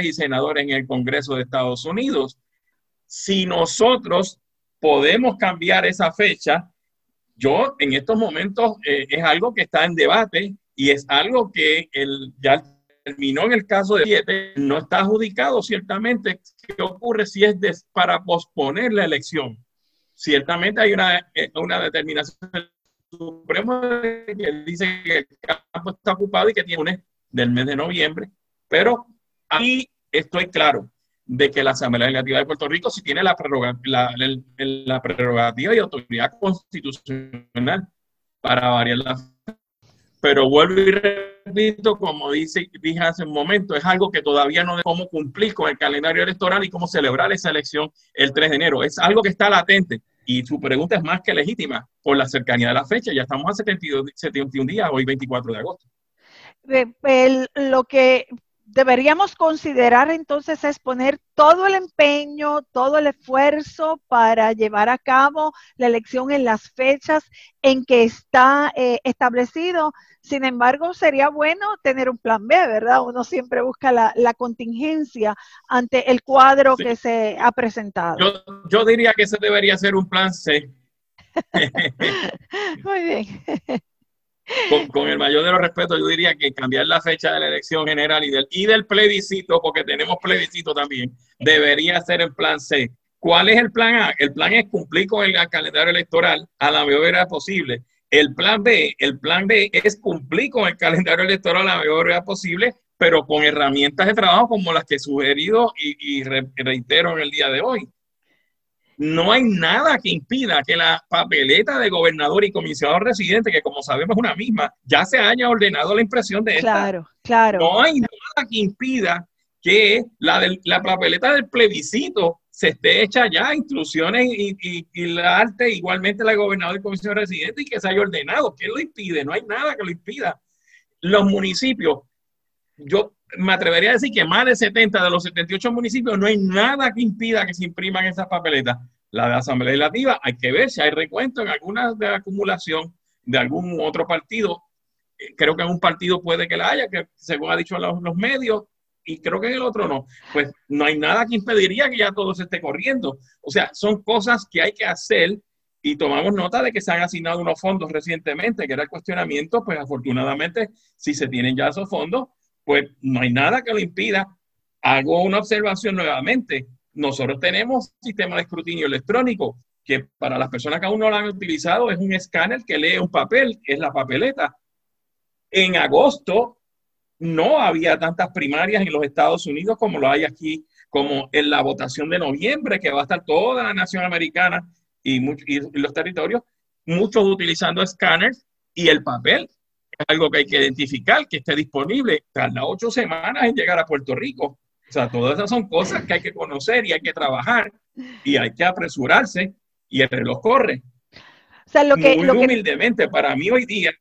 y senadores en el Congreso de Estados Unidos. Si nosotros podemos cambiar esa fecha, yo en estos momentos eh, es algo que está en debate y es algo que el, ya terminó en el caso de 7, no está adjudicado ciertamente qué ocurre si es para posponer la elección ciertamente hay una, eh, una determinación del Supremo que dice que el campo está ocupado y que tiene un del mes de noviembre, pero ahí estoy claro de que la Asamblea Legislativa de Puerto Rico sí tiene la prerrogativa, la, prerrogativa y autoridad constitucional para variar la... Pero vuelvo y repito, como dice, dije hace un momento, es algo que todavía no de cómo cumplir con el calendario electoral y cómo celebrar esa elección el 3 de enero. Es algo que está latente Y su pregunta es más que legítima por la cercanía de la fecha. Ya estamos a 72, 71 días, hoy 24 de agosto. lo que deberíamos considerar entonces es poner todo el empeño, todo el esfuerzo para llevar a cabo la elección en las fechas en que está eh, establecido. Sin embargo, sería bueno tener un plan B, ¿verdad? Uno siempre busca la, contingencia ante el cuadro que se ha presentado. Yo, yo diría que ese debería ser un plan C. [LAUGHS] Muy bien [LAUGHS] con, el mayor de los respetos, yo diría que cambiar la fecha de la elección general y del, y del plebiscito, porque tenemos plebiscito también, debería ser el plan C. ¿Cuál es el plan A? El plan es cumplir con el calendario electoral a la mayor brevedad posible. El plan B, el plan B es cumplir con el calendario electoral a la mayor brevedad posible, pero con herramientas de trabajo como las que he sugerido y, y reitero en el día de hoy no hay nada que impida que la papeleta de gobernador y comisionado residente, que como sabemos es una misma, ya se haya ordenado la impresión de esta. Claro, claro. No hay nada que impida que la, la papeleta del plebiscito se esté hecha ya, instrucciones y, y, la arte, igualmente la gobernador y comisionado residente, y que se haya ordenado. ¿Qué lo impide? No hay nada que lo impida. Los municipios, yo me atrevería a decir que más de 70 de los 78 municipios no hay nada que impida que se impriman esas papeletas. La de Asamblea Legislativa, hay que ver si hay recuento en alguna de acumulación de algún otro partido. Eh, creo que en un partido puede que la haya, que según ha dicho los, los medios, y creo que en el otro no. Pues no hay nada que impediría que ya todo se esté corriendo. O sea, son cosas que hay que hacer y tomamos nota de que se han asignado unos fondos recientemente, que era el cuestionamiento, pues afortunadamente, si se tienen ya esos fondos, pues no hay nada que lo impida. Hago una observación nuevamente. Nosotros tenemos sistema de escrutinio electrónico que para las personas que aún no lo han utilizado es un escáner que lee un papel, es la papeleta. En agosto no había tantas primarias en los Estados Unidos como lo hay aquí, como en la votación de noviembre, que va a estar toda la nación americana y, y los territorios, muchos utilizando escáneres y el papel algo que hay que identificar, que esté disponible. Tarda ocho semanas en llegar a Puerto Rico. O sea, todas esas son cosas que hay que conocer y hay que trabajar y hay que apresurarse y el reloj corre. O sea, lo que, Muy humildemente, para mí hoy día,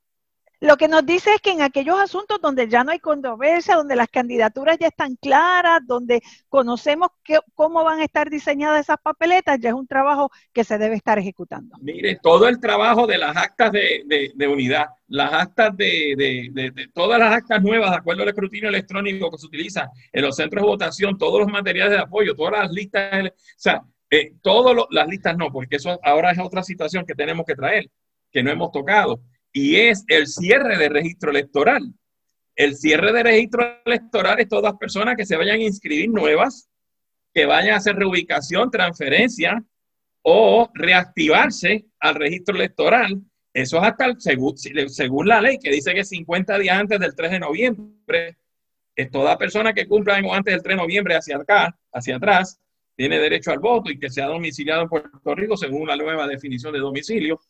lo que nos dice es que en aquellos asuntos donde ya no hay controversia, donde las candidaturas ya están claras, donde conocemos cómo van a estar diseñadas esas papeletas, ya es un trabajo que se debe estar ejecutando. Mire, todo el trabajo de las actas de, unidad, las actas de, todas las actas nuevas, de acuerdo al escrutinio electrónico que se utiliza en los centros de votación, todos los materiales de apoyo, todas las listas, o sea, eh, todas las listas no, porque eso ahora es otra situación que tenemos que traer, que no hemos tocado y es el cierre de registro electoral. El cierre de registro electoral es todas personas que se vayan a inscribir nuevas, que vayan a hacer reubicación, transferencia o reactivarse al registro electoral. Eso es hasta según, según la ley que dice que 50 días antes del 3 de noviembre, es toda persona que cumpla antes del 3 de noviembre hacia acá, hacia atrás, tiene derecho al voto y que sea domiciliado en Puerto Rico según la nueva definición de domicilio.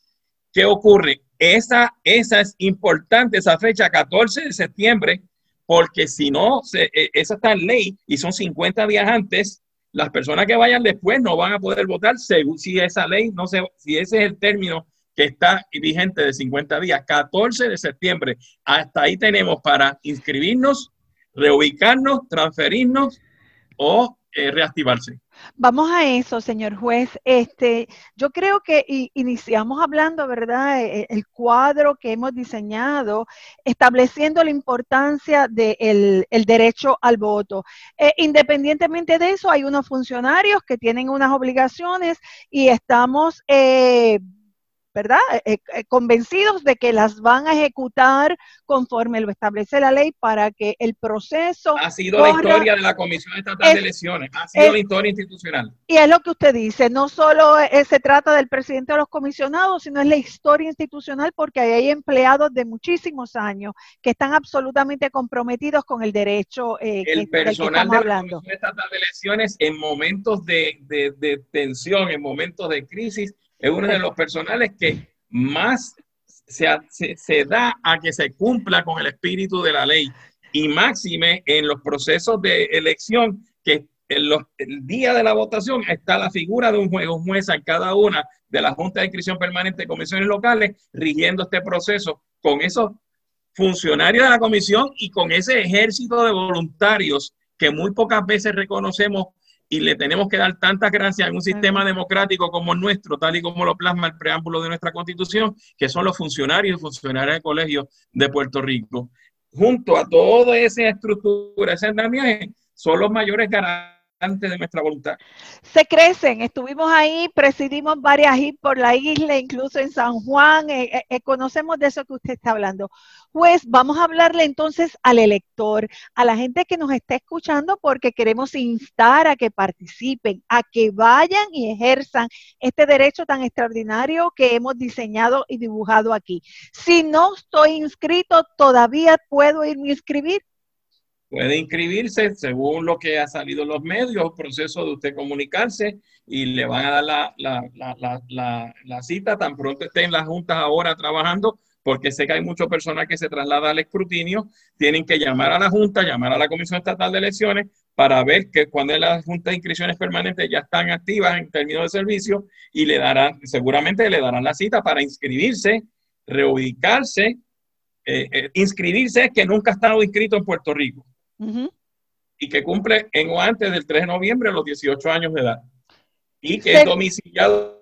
¿Qué ocurre? Esa, esa es importante, esa fecha, 14 de septiembre, porque si no, e, esa está en ley y son 50 días antes, las personas que vayan después no van a poder votar según si esa ley, no sé, si ese es el término que está vigente de 50 días, 14 de septiembre. Hasta ahí tenemos para inscribirnos, reubicarnos, transferirnos o eh, reactivarse. Vamos a eso, señor juez. Este, yo creo que iniciamos hablando, ¿verdad? E, e, el cuadro que hemos diseñado, estableciendo la importancia del derecho al voto. Eh, independientemente de eso, hay unos funcionarios que tienen unas obligaciones y estamos eh, ¿verdad? Eh, eh, convencidos de que las van a ejecutar conforme lo establece la ley para que el proceso... Ha sido la historia de la Comisión Estatal de Elecciones, ha sido la historia institucional. Y es lo que usted dice, no solo eh, se trata del presidente de los comisionados, sino es la historia institucional porque hay empleados de muchísimos años que están absolutamente comprometidos con el derecho el personal de la Comisión Estatal de Elecciones en momentos de, de tensión, en momentos de crisis, es uno de los personales que más se, se, da a que se cumpla con el espíritu de la ley y máxime en los procesos de elección que el, día de la votación está la figura de un juez, un juez en cada una de las juntas de inscripción permanente de comisiones locales rigiendo este proceso con esos funcionarios de la comisión y con ese ejército de voluntarios que muy pocas veces reconocemos y le tenemos que dar tantas gracias en un sistema democrático como el nuestro, tal y como lo plasma el preámbulo de nuestra constitución, que son los funcionarios y funcionarios de colegio de Puerto Rico. Junto a toda esa estructura, ese andamiaje, son los mayores garantes de nuestra voluntad. Se crecen, estuvimos ahí, presidimos varias HIP por la isla, incluso en San Juan, eh, eh, eh, conocemos de eso que usted está hablando. Pues vamos a hablarle entonces al elector, a la gente que nos está escuchando, porque queremos instar a que participen, a que vayan y ejerzan este derecho tan extraordinario que hemos diseñado y dibujado aquí. Si no estoy inscrito, todavía puedo irme a inscribir puede inscribirse según lo que ha salido en los medios, proceso de usted comunicarse y le van a dar la, la, la, la, cita tan pronto esté en las juntas ahora trabajando, porque sé que hay muchas personas que se trasladan al escrutinio, tienen que llamar a la Junta, llamar a la Comisión Estatal de Elecciones para ver que cuando las juntas de inscripciones permanentes ya están activas en términos de servicio y le darán, seguramente le darán la cita para inscribirse, reubicarse. Eh, eh, inscribirse es que nunca ha estado inscrito en Puerto Rico y que cumple en o antes del 3 de noviembre los 18 años de edad. Y que es domiciliado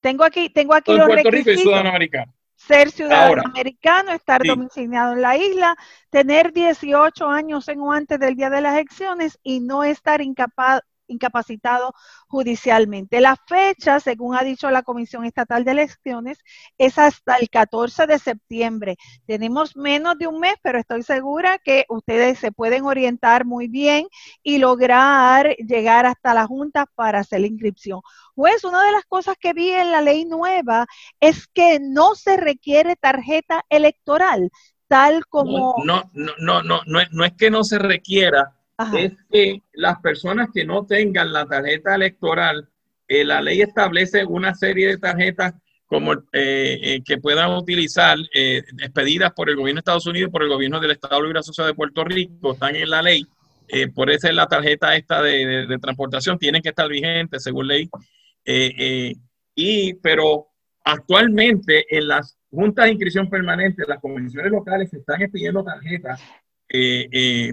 tengo aquí tengo aquí en Puerto Rico y ciudadano americano ser ciudadano americano, estar domiciliado en la isla, tener 18 años en o antes del día de las elecciones y no estar incapaz, incapacitado judicialmente. La fecha, según ha dicho la Comisión Estatal de Elecciones, es hasta el 14 de septiembre. Tenemos menos de un mes, pero estoy segura que ustedes se pueden orientar muy bien y lograr llegar hasta la Junta para hacer la inscripción. Pues una de las cosas que vi en la ley nueva es que no se requiere tarjeta electoral, tal como... No, no, no, no, no, no es que no se requiera, es que las personas que no tengan la tarjeta electoral, eh, la ley establece una serie de tarjetas como eh, eh, que puedan utilizar expedidas por el gobierno de Estados Unidos por el gobierno del Estado Libre Asociado de Puerto Rico, están en la ley. por eso es la tarjeta esta de, de, transportación, tienen que estar vigentes según ley. y, pero actualmente en las juntas de inscripción permanente, las comisiones locales están expidiendo tarjetas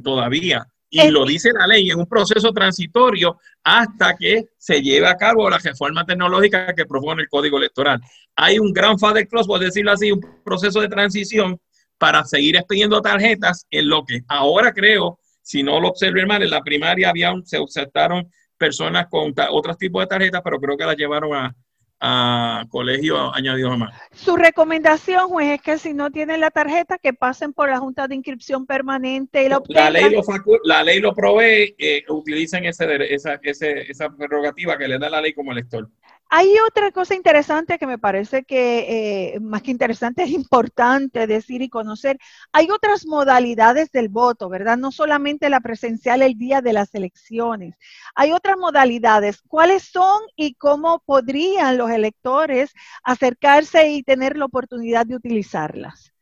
todavía y lo dice la ley, en un proceso transitorio hasta que se lleve a cabo la reforma tecnológica que propone el Código Electoral. Hay un gran father clause, por decirlo así, un proceso de transición para seguir expidiendo tarjetas en lo que ahora creo, si no lo observé mal, en la primaria había se aceptaron personas con otros tipos de tarjetas, pero creo que las llevaron a, a colegio añadido más. Su recomendación, juez, es que si no tienen la tarjeta, que pasen por la Junta de Inscripción Permanente y la La ley lo, la ley lo provee, eh, utilicen ese, esa, esa prerrogativa que le da la ley como elector. Hay otra cosa interesante que me parece que eh, más que interesante [LAUGHS] es importante decir y conocer. Hay otras modalidades del voto, ¿verdad? No solamente la presencial el día de las elecciones. Hay otras modalidades. ¿Cuáles son y cómo podrían los electores acercarse y tener la oportunidad de utilizarlas?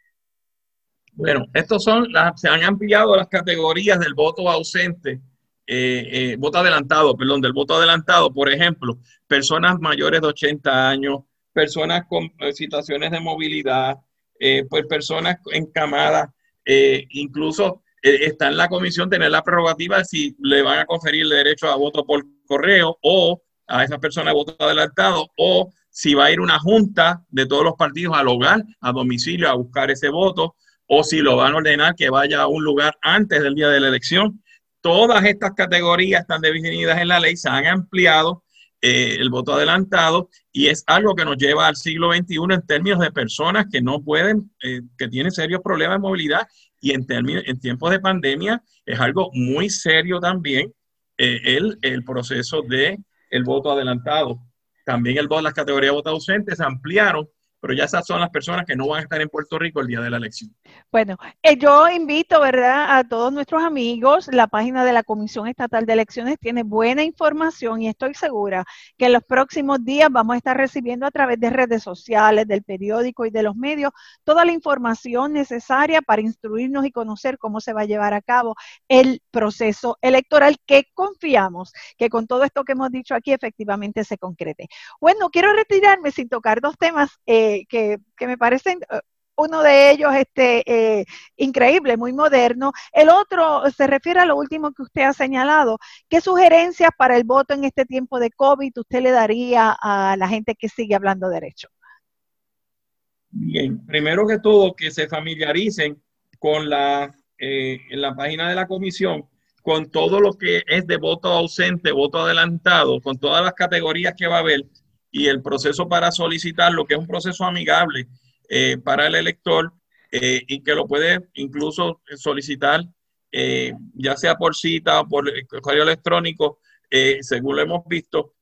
Bueno, estos son las, se han ampliado las categorías del voto ausente eh, eh, voto adelantado, perdón, del voto adelantado, por ejemplo, personas mayores de 80 años, personas con eh, situaciones de movilidad, pues personas encamadas, incluso está en la comisión tener la prerrogativa si le van a conferir el derecho a voto por correo o a esa persona voto adelantado o si va a ir una junta de todos los partidos al hogar, a domicilio, a buscar ese voto, o si lo van a ordenar que vaya a un lugar antes del día de la elección todas estas categorías están definidas en la ley, se han ampliado eh, el voto adelantado y es algo que nos lleva al siglo XXI en términos de personas que no pueden, eh, que tienen serios problemas de movilidad y en, términos, en tiempos de pandemia es algo muy serio también eh, el, proceso de el voto adelantado. También el, las categorías de voto ausente se ampliaron pero ya esas son las personas que no van a estar en Puerto Rico el día de la elección. Bueno, eh, yo invito, ¿verdad?, a todos nuestros amigos. La página de la Comisión Estatal de Elecciones tiene buena información y estoy segura que en los próximos días vamos a estar recibiendo a través de redes sociales, del periódico y de los medios toda la información necesaria para instruirnos y conocer cómo se va a llevar a cabo el proceso electoral que confiamos que con todo esto que hemos dicho aquí efectivamente se concrete. Bueno, quiero retirarme sin tocar dos temas. Eh, que, me parecen eh, uno de ellos este, eh, increíble, muy moderno. El otro se refiere a lo último que usted ha señalado. ¿Qué sugerencias para el voto en este tiempo de COVID usted le daría a la gente que sigue hablando derecho? Bien, primero que todo, que se familiaricen con la, en la página de la comisión, con todo lo que es de voto ausente, voto adelantado, con todas las categorías que va a haber y el proceso para solicitar lo que es un proceso amigable eh, para el elector eh, y que lo puede incluso solicitar eh, ya sea por cita o por correo electrónico, según lo hemos visto,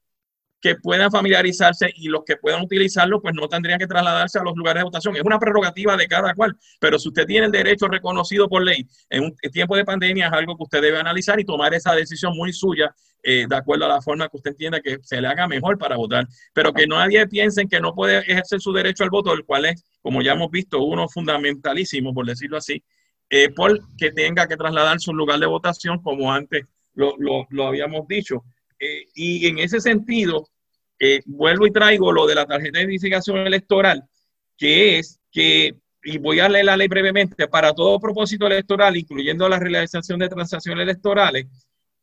que puedan familiarizarse y los que puedan utilizarlo, pues no tendrían que trasladarse a los lugares de votación. Es una prerrogativa de cada cual, pero si usted tiene el derecho reconocido por ley en un tiempo de pandemia, es algo que usted debe analizar y tomar esa decisión muy suya eh, de acuerdo a la forma que usted entienda que se le haga mejor para votar. Pero que nadie piense que no puede ejercer su derecho al voto, el cual es, como ya hemos visto, uno fundamentalísimo, por decirlo así, eh, por que tenga que trasladar su lugar de votación, como antes lo, lo, habíamos dicho. Eh, y en ese sentido, eh, vuelvo y traigo lo de la tarjeta de identificación electoral, que es que, y voy a leer la ley brevemente, para todo propósito electoral, incluyendo la realización de transacciones electorales,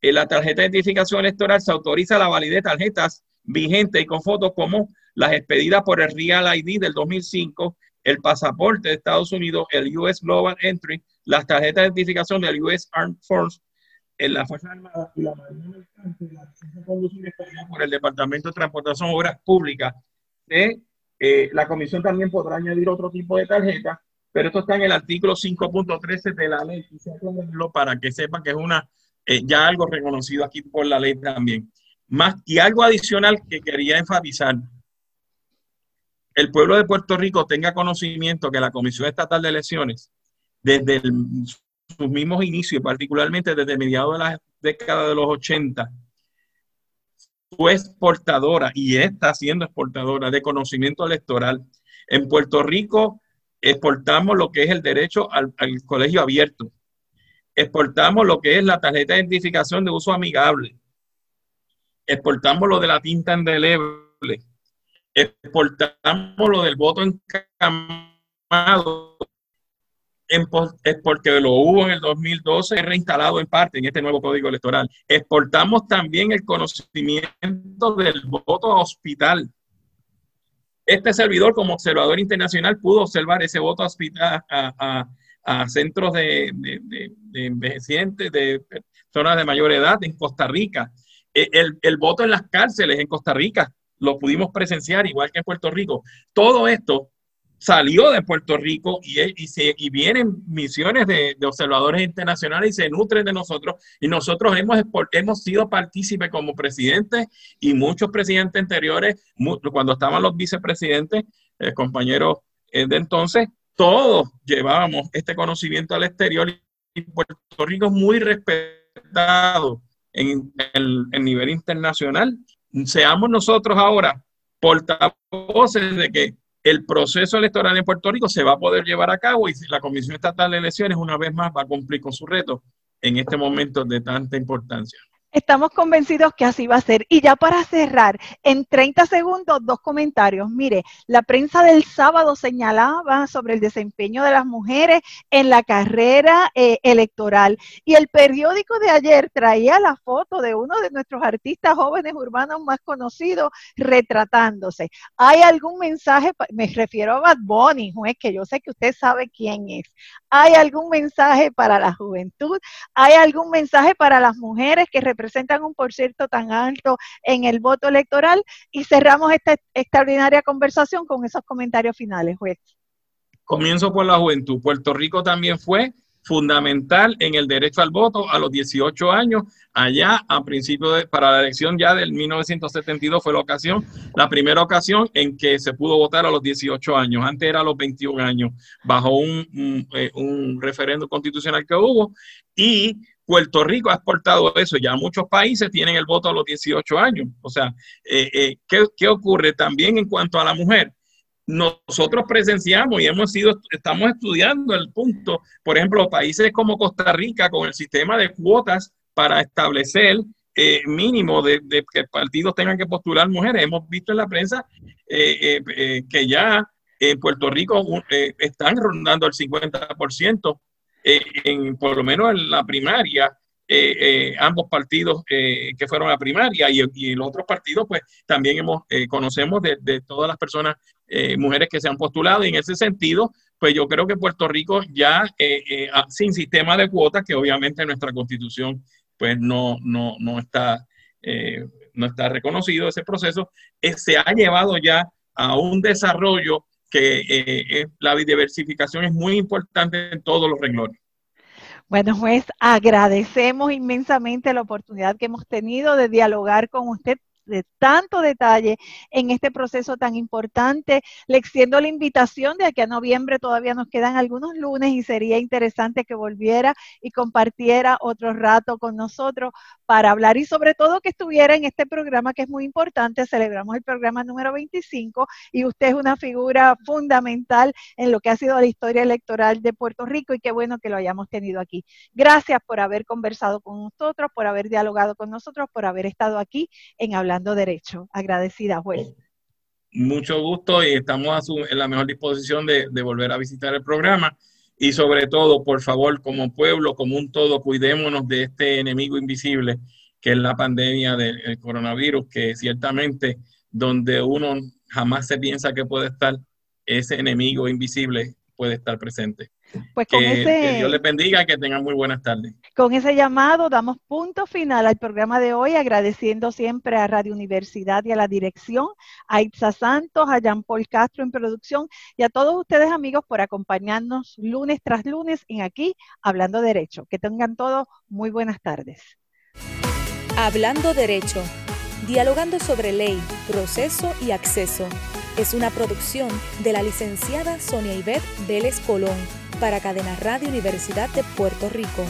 en la tarjeta de identificación electoral se autoriza la validez de tarjetas vigentes y con fotos como las expedidas por el Real ID del 2005, el pasaporte de Estados Unidos, el US Global Entry, las tarjetas de identificación del US Armed Force en la Fuerza Armada y la Marina Mercante, por el Departamento de Transportación Obras Públicas. Eh, la comisión también podrá añadir otro tipo de tarjeta, pero esto está en el artículo 5.13 de la ley. para que sepan que es una eh, ya algo reconocido aquí por la ley también. Más, y algo adicional que quería enfatizar. El pueblo de Puerto Rico tenga conocimiento que la Comisión Estatal de Elecciones, desde el, sus mismos inicios, particularmente desde mediados de la década de los 80, fue exportadora y está siendo exportadora de conocimiento electoral. En Puerto Rico exportamos lo que es el derecho al, colegio abierto. Exportamos lo que es la tarjeta de identificación de uso amigable. Exportamos lo de la tinta indeleble. Exportamos lo del voto encamado es porque lo hubo en el 2012 reinstalado en parte en este nuevo código electoral. Exportamos también el conocimiento del voto a hospital. Este servidor, como observador internacional, pudo observar ese voto a, hospital, a, centros de, de, envejecientes, de personas de mayor edad en Costa Rica. E, el, el voto en las cárceles en Costa Rica lo pudimos presenciar, igual que en Puerto Rico. Todo esto salió de Puerto Rico y, y, se, y vienen misiones de, observadores internacionales y se nutren de nosotros. Y nosotros hemos, hemos sido partícipes como presidentes y muchos presidentes anteriores, cuando estaban los vicepresidentes, eh, compañeros eh, de entonces, todos llevábamos este conocimiento al exterior y Puerto Rico es muy respetado en el nivel internacional. Seamos nosotros ahora portavoces de que el proceso electoral en Puerto Rico se va a poder llevar a cabo y la Comisión Estatal de Elecciones una vez más va a cumplir con su reto en este momento de tanta importancia. Estamos convencidos que así va a ser. Y ya para cerrar, en 30 segundos, dos comentarios. Mire, la prensa del sábado señalaba sobre el desempeño de las mujeres en la carrera eh, electoral. Y el periódico de ayer traía la foto de uno de nuestros artistas jóvenes urbanos más conocidos retratándose. ¿Hay algún mensaje? Me refiero a Bad Bunny, juez, que yo sé que usted sabe quién es. ¿Hay algún mensaje para la juventud? ¿Hay algún mensaje para las mujeres que representan presentan un por cierto tan alto en el voto electoral y cerramos esta extraordinaria conversación con esos comentarios finales, juez. Comienzo por la juventud. Puerto Rico también fue fundamental en el derecho al voto a los 18 años. Allá, a principio de, para la elección ya del 1972 fue la ocasión, la primera ocasión en que se pudo votar a los 18 años. Antes era a los 21 años, bajo un, un, eh, un constitucional que hubo. Y Puerto Rico ha exportado eso, ya muchos países tienen el voto a los 18 años. O sea, eh, eh, ¿qué, ¿qué, ocurre también en cuanto a la mujer? Nosotros presenciamos y hemos sido, estamos estudiando el punto, por ejemplo, países como Costa Rica con el sistema de cuotas para establecer eh, mínimo de, de, que partidos tengan que postular mujeres. Hemos visto en la prensa que ya en Puerto Rico están rondando el 50% eh, en, por lo menos en la primaria, eh, eh, ambos partidos que fueron a primaria y, y, los otros partidos, pues también hemos, conocemos de, de, todas las personas, mujeres que se han postulado. Y en ese sentido, pues yo creo que Puerto Rico ya sin sistema de cuotas, que obviamente nuestra constitución pues no, no, no está, no está reconocido ese proceso, se ha llevado ya a un desarrollo que eh, la diversificación es muy importante en todos los renglones. Bueno, juez, agradecemos inmensamente la oportunidad que hemos tenido de dialogar con usted de tanto detalle en este proceso tan importante. Le extiendo la invitación de aquí a noviembre, todavía nos quedan algunos lunes y sería interesante que volviera y compartiera otro rato con nosotros para hablar y sobre todo que estuviera en este programa que es muy importante. Celebramos el programa número 25 y usted es una figura fundamental en lo que ha sido la historia electoral de Puerto Rico y qué bueno que lo hayamos tenido aquí. Gracias por haber conversado con nosotros, por haber dialogado con nosotros, por haber estado aquí en Hablar Derecho. Agradecida, juez. Mucho gusto y estamos en la mejor disposición de, de volver a visitar el programa. Y sobre todo, por favor, como pueblo, como un todo, cuidémonos de este enemigo invisible que es la pandemia del coronavirus, que ciertamente donde uno jamás se piensa que puede estar, ese enemigo invisible puede estar presente. Pues con que, ese, que Dios les bendiga, que tengan muy buenas tardes. Con ese llamado damos punto final al programa de hoy, agradeciendo siempre a Radio Universidad y a la dirección, a Itza Santos, a Jean Paul Castro en producción y a todos ustedes amigos por acompañarnos lunes tras lunes en aquí, Hablando Derecho. Que tengan todos muy buenas tardes. Hablando Derecho, dialogando sobre ley, proceso y acceso. Es una producción de la licenciada Sonia Ivette Vélez Colón para Cadena Radio Universidad de Puerto Rico.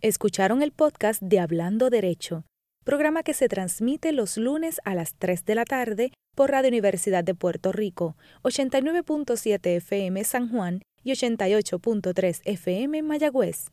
Escucharon el podcast de Hablando Derecho, programa que se transmite los lunes a las 3 de la tarde por Radio Universidad de Puerto Rico, 89.7 FM San Juan y 88.3 FM Mayagüez.